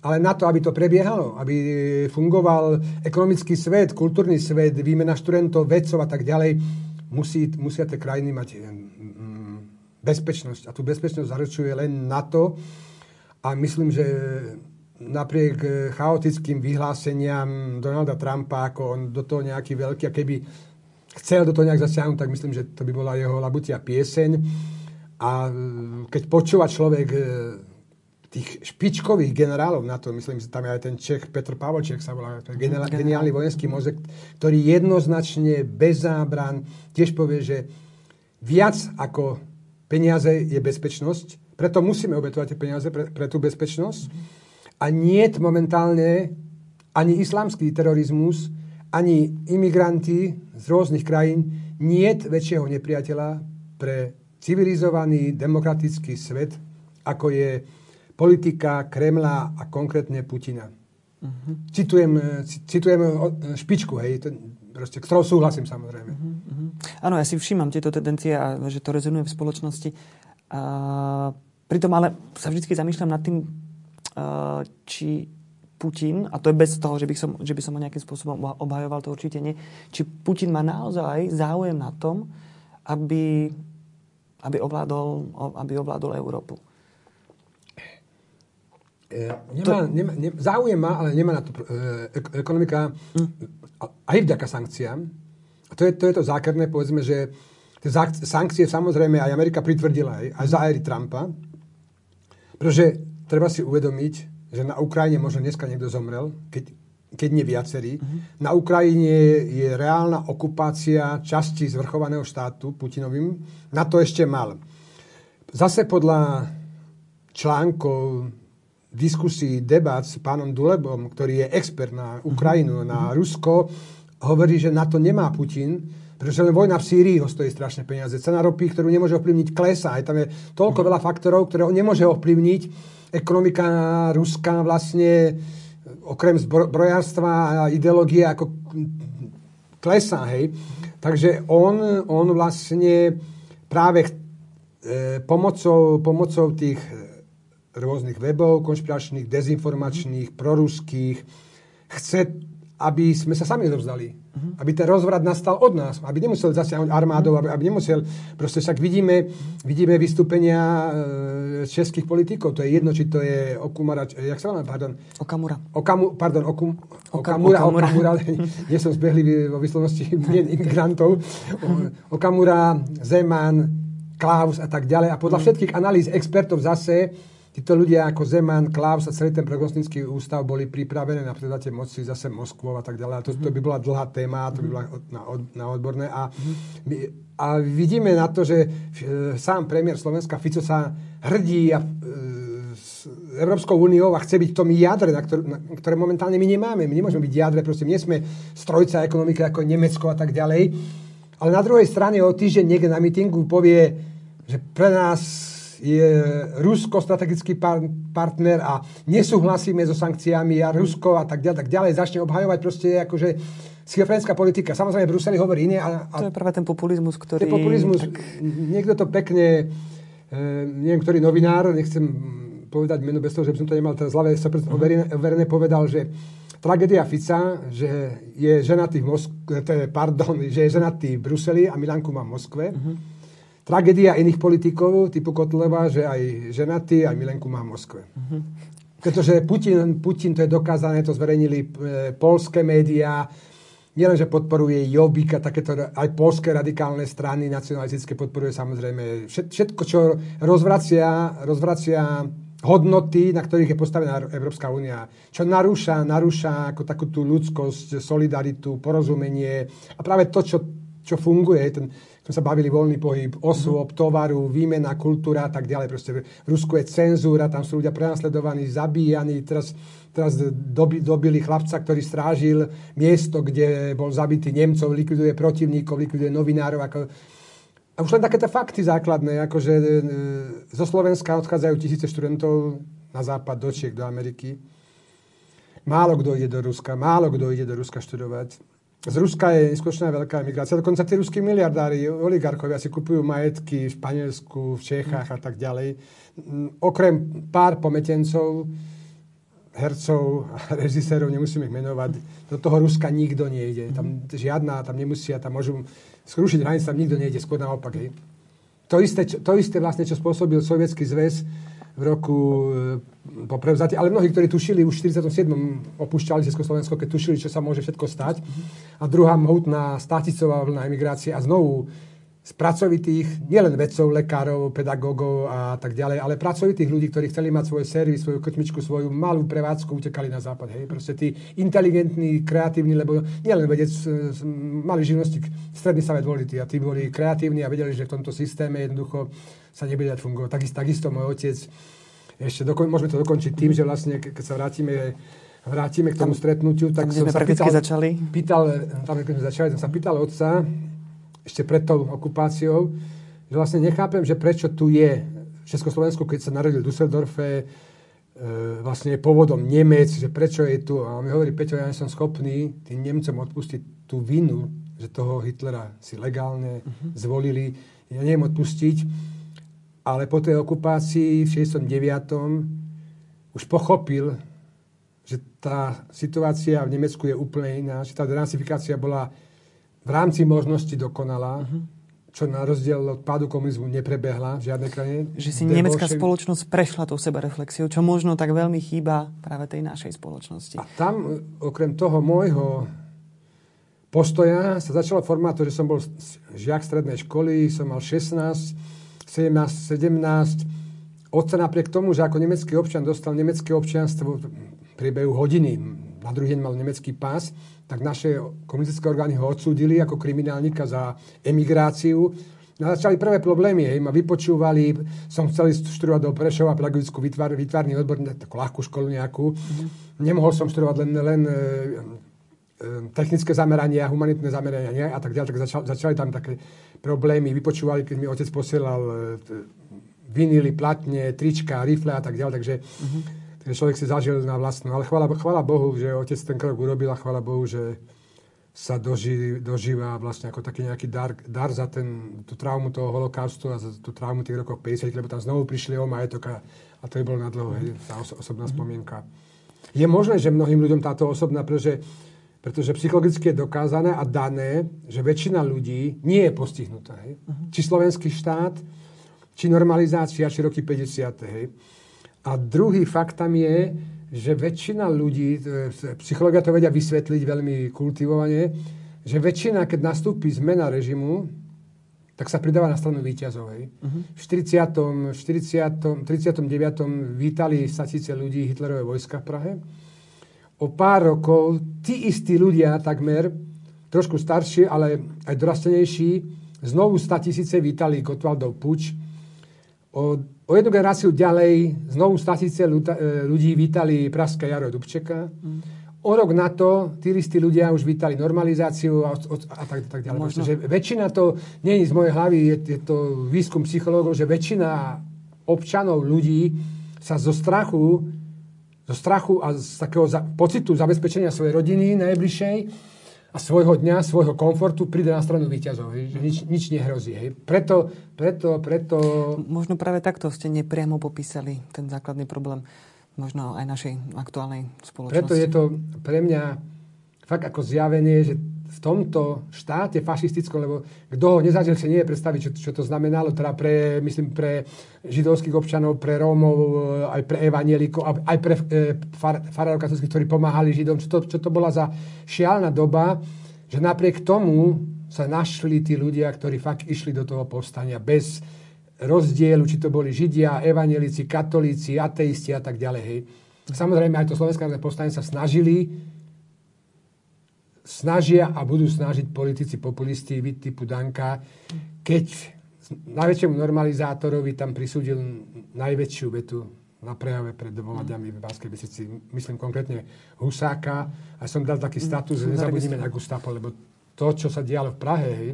Ale na to, aby to prebiehalo, aby fungoval ekonomický svet, kultúrny svet, výmena študentov, vedcov a tak ďalej, musí, musia tie krajiny mať bezpečnosť. A tú bezpečnosť zaručuje len NATO. A myslím, že napriek e, chaotickým vyhláseniam Donalda Trumpa, ako on do toho nejaký veľký, a keby chcel do toho nejak zasiahnuť, tak myslím, že to by bola jeho labutia pieseň. A e, keď počúva človek e, tých špičkových generálov na to, myslím, že tam je aj ten Čech, Petr Pavoček sa volá, to je generál, geniálny vojenský mozek, ktorý jednoznačne, bez zábran, tiež povie, že viac ako Peniaze je bezpečnosť, preto musíme obetovať tie peniaze pre, pre tú bezpečnosť. A nie momentálne ani islamský terorizmus, ani imigranti z rôznych krajín, nie väčšieho nepriateľa pre civilizovaný demokratický svet, ako je politika Kremla a konkrétne Putina. Uh-huh. Citujem, citujem špičku, hej, to, proste, ktorou súhlasím samozrejme. Uh-huh. Áno, ja si všímam tieto tendencie a že to rezonuje v spoločnosti. A, pritom ale sa vždy zamýšľam nad tým, či Putin, a to je bez toho, že by, som, že by som ho nejakým spôsobom obhajoval, to určite nie, či Putin má naozaj záujem na tom, aby, aby, ovládol, aby ovládol Európu. E, nemá, to... nemá, ne, záujem má, ale nemá na to e, ekonomika hm. aj vďaka sankciám. A to je, to je to zákerné, povedzme, že tie sankcie samozrejme aj Amerika pritvrdila aj, aj za éry Trumpa. Pretože treba si uvedomiť, že na Ukrajine možno dneska niekto zomrel, keď, keď nie viacerí. Uh-huh. Na Ukrajine je reálna okupácia časti zvrchovaného štátu Putinovým. Na to ešte mal. Zase podľa článkov diskusí, debat s pánom Dulebom, ktorý je expert na Ukrajinu, uh-huh. na Rusko, hovorí, že na to nemá Putin, pretože len vojna v Sýrii ho stojí strašné peniaze. Cena ropy, ktorú nemôže ovplyvniť, klesá. Aj tam je toľko veľa faktorov, ktoré ho nemôže ovplyvniť. Ekonomika ruská vlastne okrem zbrojárstva a ideológie ako klesá, hej. Takže on, on vlastne práve e, pomocou, pomocou tých rôznych webov, konšpiračných, dezinformačných, proruských, chce, aby sme sa sami odovzdali. Uh-huh. Aby ten rozvrat nastal od nás. Aby nemusel zasiahnuť armádov, aby, aby nemusel... Proste však vidíme, vidíme vystúpenia e, českých politikov. To je jedno, či to je Okumara... Jak sa volá? Pardon. Okamura. Okamu, pardon, Okum, Okamura. Okamura. Okamura. <laughs> Nie som zbehlivý vo vyslovnosti <laughs> imigrantov. Okamura, Zeman, Klaus a tak ďalej. A podľa mhm. všetkých analýz expertov zase títo ľudia ako Zeman, Klaus a celý ten prognostický ústav boli pripravené na prevzatie moci zase Moskvou a tak ďalej. A to, to by bola dlhá téma, to by bola na, na odborné. A, my, a vidíme na to, že e, sám premiér Slovenska Fico sa hrdí a, e, s Európskou úniou a chce byť v tom jadre, na, ktor- na ktoré momentálne my nemáme. My nemôžeme byť jadre, proste nie sme strojca ekonomiky ako Nemecko a tak ďalej. Ale na druhej strane o týždeň niekde na mítingu povie, že pre nás je Rusko strategický par- partner a nesúhlasíme so sankciami a Rusko a tak ďalej, tak ďalej začne obhajovať proste akože schizofrenická politika. Samozrejme, Bruseli hovorí iné. A, a to je práve ten populizmus, ktorý... Ten populizmus, tak... niekto to pekne, e, neviem, ktorý novinár, nechcem povedať meno bez toho, že by som to nemal teraz zľave, sa uh-huh. overené povedal, že tragédia Fica, že je ženatý v Moskve, pardon, že je ženatý v Bruseli a Milanku má v Moskve. Uh-huh Tragédia iných politikov, typu Kotleva, že aj ženatý, aj Milenku má v Moskve. Uh-huh. Pretože Putin, Putin, to je dokázané, to zverejnili e, polské médiá, nielenže podporuje Jobbika, takéto aj polské radikálne strany nacionalistické podporuje samozrejme všetko, čo rozvracia, rozvracia hodnoty, na ktorých je postavená Európska únia. Čo narúša, narúša ako takú tú ľudskosť, solidaritu, porozumenie a práve to, čo, čo funguje, ten, sme sa bavili voľný pohyb osôb, tovaru, výmena, kultúra a tak ďalej. Proste v Rusku je cenzúra, tam sú ľudia prenasledovaní, zabíjaní. Teraz, teraz dobi, dobili chlapca, ktorý strážil miesto, kde bol zabitý Nemcov, likviduje protivníkov, likviduje novinárov. Ako... A už len takéto fakty základné, ako že e, zo Slovenska odchádzajú tisíce študentov na západ, do Čiek, do Ameriky. Málo kto ide do Ruska, málo kto ide do Ruska študovať z Ruska je neskutočná veľká emigrácia. Dokonca tí ruskí miliardári, oligarchovia si kupujú majetky v Španielsku, v Čechách a tak ďalej. Okrem pár pometencov, hercov a <laughs> režisérov, nemusíme ich menovať, do toho Ruska nikto nejde. Tam žiadna, tam nemusia, tam môžu skrušiť hranice, tam nikto nejde, skôr naopak. Hej. To isté, to isté vlastne, čo spôsobil Sovietský zväz v roku e, po prevzati, ale mnohí, ktorí tušili už v 47. opúšťali Československo, keď tušili, čo sa môže všetko stať. A druhá mohutná státicová vlna emigrácie a znovu z pracovitých, nielen vedcov, lekárov, pedagógov a tak ďalej, ale pracovitých ľudí, ktorí chceli mať svoj servis, svoju krčmičku, svoju malú prevádzku, utekali na západ. Hej. Proste tí inteligentní, kreatívni, lebo nielen vedec, mali živnosti, stredný sa dôležitý a tí boli kreatívni a vedeli, že v tomto systéme jednoducho sa nebude dať fungovať. Takisto, takisto môj otec, ešte dokon, môžeme to dokončiť tým, že vlastne, keď sa vrátime vrátime k tomu stretnutiu, tak tam, som sa pýtal, začali. pýtal, tam, keď sme začali, som sa pýtal otca, ešte pred tou okupáciou, že vlastne nechápem, že prečo tu je v Československu, keď sa narodil v Dusseldorfe, e, vlastne je pôvodom Nemec, že prečo je tu. A on mi hovorí, Peťo, ja nie som schopný tým Nemcom odpustiť tú vinu, že toho Hitlera si legálne uh-huh. zvolili. Ja neviem odpustiť, ale po tej okupácii v 69. už pochopil, že tá situácia v Nemecku je úplne iná, že tá denazifikácia bola v rámci možnosti dokonala, uh-huh. čo na rozdiel od pádu komunizmu neprebehla v žiadnej krajine. Že si nemecká bolševi... spoločnosť prešla tou sebareflexiou, čo možno tak veľmi chýba práve tej našej spoločnosti. A tam, okrem toho môjho postoja, sa začalo formát, že som bol žiak strednej školy, som mal 16, 17, 17. Otca napriek tomu, že ako nemecký občan dostal nemecké občianstvo v priebehu hodiny, na druhý deň mal nemecký pás, tak naše komunistické orgány ho odsúdili ako kriminálnika za emigráciu. No začali prvé problémy, hej, ma vypočúvali, som chcel študovať do Prešova pedagogickú vytvár, vytvárny odbor, takú ľahkú školu nejakú. Mm-hmm. Nemohol som študovať len, len technické zamerania, humanitné zamerania nie? a tak ďalej. Tak začal, začali tam také problémy, vypočúvali, keď mi otec posielal e, vinily, platne, trička, rifle a tak ďalej. Takže mm-hmm človek si zažil na vlastnú. Ale chvála, chvála Bohu, že otec ten krok urobil a chvála Bohu, že sa doži, dožíva vlastne ako taký nejaký dar, dar za ten, tú traumu toho holokaustu a za tú traumu tých rokov 50, lebo tam znovu prišli o majetok a, a to je bolo na dlho, hej, tá oso, osobná mm-hmm. spomienka. Je možné, že mnohým ľuďom táto osobná, pretože, pretože psychologicky je dokázané a dané, že väčšina ľudí nie je postihnutá. Hej. Mm-hmm. Či slovenský štát, či normalizácia, či roky 50. Hej. A druhý fakt tam je, že väčšina ľudí, psychológia to vedia vysvetliť veľmi kultivovane, že väčšina, keď nastúpi zmena režimu, tak sa pridáva na stranu výťazovej. Uh-huh. V 40. 40. 39. vítali tisíce ľudí Hitlerové vojska v Prahe. O pár rokov tí istí ľudia takmer, trošku starší, ale aj dorastenejší, znovu 100 tisíce vítali Gotwaldov puč. O O jednu generáciu ďalej znovu statice e, ľudí vítali Pražské jaro Dubčeka. Mm. O rok na to tí istí ľudia už vítali normalizáciu a, a tak, tak ďalej. Možno. Že väčšina to, nie je z mojej hlavy, je, je to výskum psychológov, že väčšina občanov, ľudí sa zo strachu, zo strachu a z takého za, pocitu zabezpečenia svojej rodiny najbližšej a svojho dňa, svojho komfortu príde na stranu výťazov, že nič, nič nehrozí. Hej. Preto, preto, preto... Možno práve takto ste nepriamo popísali ten základný problém možno aj našej aktuálnej spoločnosti. Preto je to pre mňa fakt ako zjavenie, že v tomto štáte fašistickom, lebo kto ho nezažil, si nie je predstaviť, čo, čo to znamenalo, teda pre, myslím, pre židovských občanov, pre Rómov, aj pre evanielikov, aj pre e, far, farárov katolických, ktorí pomáhali Židom, čo to, čo to bola za šialná doba, že napriek tomu sa našli tí ľudia, ktorí fakt išli do toho povstania bez rozdielu, či to boli Židia, evanielici, katolíci, ateisti a tak ďalej. Hej. Samozrejme, aj to slovenské povstanie sa snažili snažia a budú snažiť politici, populisti typu Danka, keď najväčšiemu normalizátorovi tam prisúdil najväčšiu vetu na prejave pred domovadiami v Banskej Bystrici, myslím konkrétne Husáka. A som dal taký status, že nezabudíme na Gustapo, lebo to, čo sa dialo v Prahe, hej,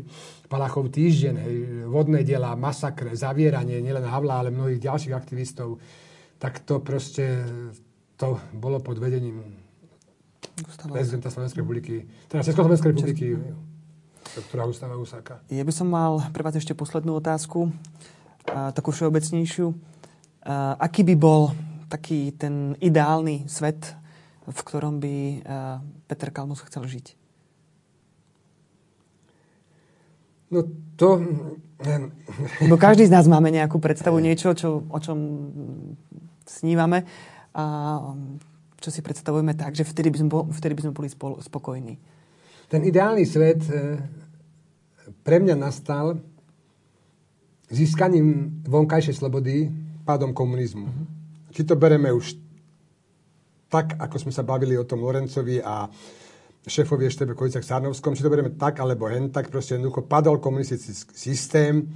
Palachov týždeň, hej, vodné diela, masakre, zavieranie nielen Havla, ale mnohých ďalších aktivistov, tak to proste to bolo pod vedením Gustava prezidenta Slovenskej republiky, teda Československej republiky, doktora Gustava Husáka. Ja by som mal pre vás ešte poslednú otázku, a, takú všeobecnejšiu. A, aký by bol taký ten ideálny svet, v ktorom by a, Peter Kalmus chcel žiť? No to... Lebo každý z nás máme nejakú predstavu, <laughs> niečo, čo, o čom snívame. A čo si predstavujeme tak, že vtedy by sme, vtedy by sme boli spokojní. Ten ideálny svet e, pre mňa nastal získaním vonkajšej slobody pádom komunizmu. Uh-huh. Či to bereme už tak, ako sme sa bavili o tom Lorencovi a šéfovi Eštebe Kovicak Sarnovskom, či to bereme tak alebo hen, tak proste jednoducho padol komunistický systém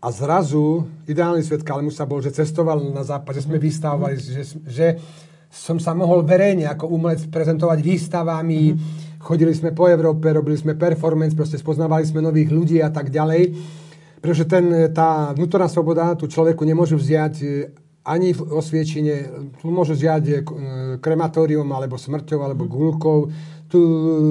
a zrazu ideálny svet Kalmusa bol, že cestoval na západ, že sme vystávali, že, že som sa mohol verejne ako umelec prezentovať výstavami, mm-hmm. chodili sme po Európe, robili sme performance, proste spoznávali sme nových ľudí a tak ďalej. Pretože ten, tá vnútorná sloboda tu človeku nemôžu vziať e, ani v osviečine, tu môžu vziať e, krematórium alebo smrťou alebo mhm. gulkou, tu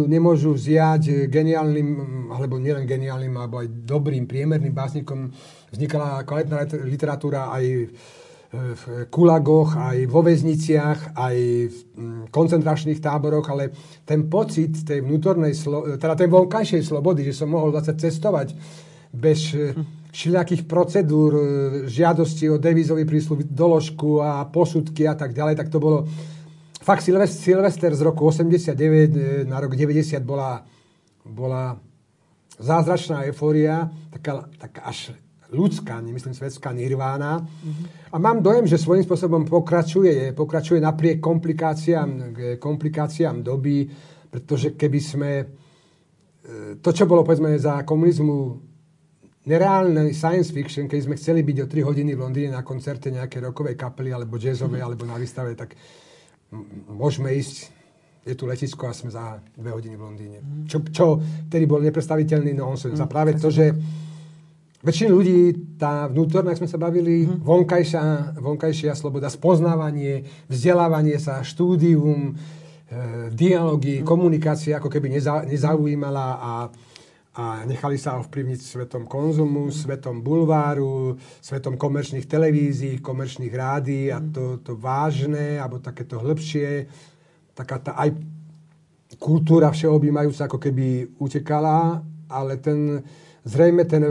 nemôžu vziať geniálnym, alebo nielen geniálnym, alebo aj dobrým, priemerným básnikom. Vznikala kvalitná literatúra aj v kulagoch, aj vo väzniciach, aj v mm, koncentračných táboroch, ale ten pocit tej vnútornej, teda tej vonkajšej slobody, že som mohol zase cestovať bez e, všelijakých procedúr, e, žiadosti o devizový prísluh, doložku a posudky a tak ďalej, tak to bolo fakt Silvester z roku 89 e, na rok 90 bola, bola zázračná eufória, taká, taká až ľudská, nemyslím svetská nirvána. Mm-hmm. A mám dojem, že svojím spôsobom pokračuje, pokračuje napriek komplikáciám, komplikáciám doby, pretože keby sme e, to, čo bolo povedzme za komunizmu nereálny science fiction, keď sme chceli byť o 3 hodiny v Londýne na koncerte nejakej rokovej kapely alebo jazzovej, mm-hmm. alebo na výstave, tak môžeme ísť je tu letisko a sme za dve hodiny v Londýne. Mm. Čo, čo vtedy bol nepredstaviteľný nonsens. Mm, a práve to, že väčšina ľudí, tá vnútorná, ak sme sa bavili, mm. vonkajšia, vonkajšia sloboda, spoznávanie, vzdelávanie sa, štúdium, dialógy, komunikácia ako keby neza, nezaujímala a, a nechali sa ovplyvniť svetom konzumu, svetom bulváru, svetom komerčných televízií, komerčných rádií a to, to vážne, alebo takéto hĺbšie, taká tá aj kultúra všeobjímajúca ako keby utekala, ale ten, zrejme ten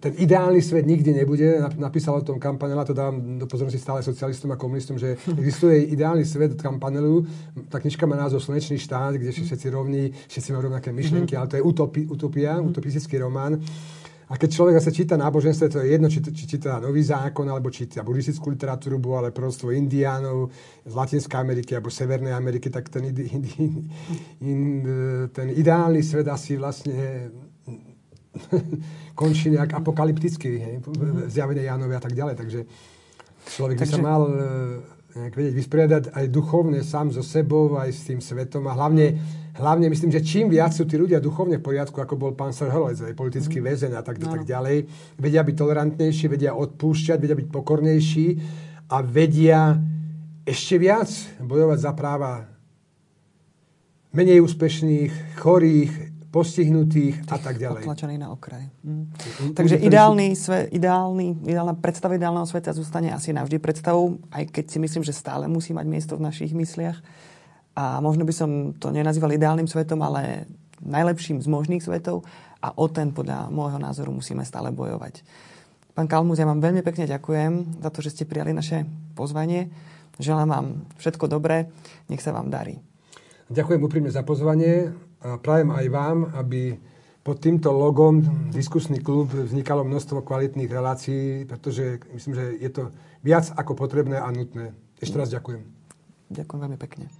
ten ideálny svet nikdy nebude. Napísal o tom Kampanela, to dám do pozornosti stále socialistom a komunistom, že existuje ideálny svet od Kampanelu. Tá knižka má názov Slnečný štát, kde sú všetci rovní, všetci majú rovnaké myšlienky, mm-hmm. ale to je utopi, utopia, mm-hmm. utopistický román. A keď človek sa číta náboženstvo, to je jedno, či, či číta Nový zákon, alebo číta buddhistickú literatúru, ale prosto indiánov z Latinskej Ameriky alebo Severnej Ameriky, tak ten, ide, ide, in, ten ideálny svet asi vlastne <laughs> končí nejak apokalypticky, hej, zjavenie Jánovi a tak ďalej. Takže človek Takže... by sa mal e, nejak vedieť vysporiadať aj duchovne sám so sebou, aj s tým svetom a hlavne, hlavne myslím, že čím viac sú tí ľudia duchovne v poriadku, ako bol pán Sir Holec, aj politický mm. väzeň a tak, no. tak ďalej, vedia byť tolerantnejší, vedia odpúšťať, vedia byť pokornejší a vedia ešte viac bojovať za práva menej úspešných, chorých, postihnutých a tak ďalej. Otlačený na okraj. Mm. Takže ideálny, sve, ideálny, ideálna predstava ideálneho sveta zostane asi navždy predstavou, aj keď si myslím, že stále musí mať miesto v našich mysliach. A možno by som to nenazýval ideálnym svetom, ale najlepším z možných svetov a o ten podľa môjho názoru musíme stále bojovať. Pán Kalmus, ja vám veľmi pekne ďakujem za to, že ste prijali naše pozvanie. Želám vám všetko dobré, nech sa vám darí. Ďakujem úprimne za pozvanie a prajem aj vám, aby pod týmto logom diskusný klub vznikalo množstvo kvalitných relácií, pretože myslím, že je to viac ako potrebné a nutné. Ešte raz ďakujem. Ďakujem veľmi pekne.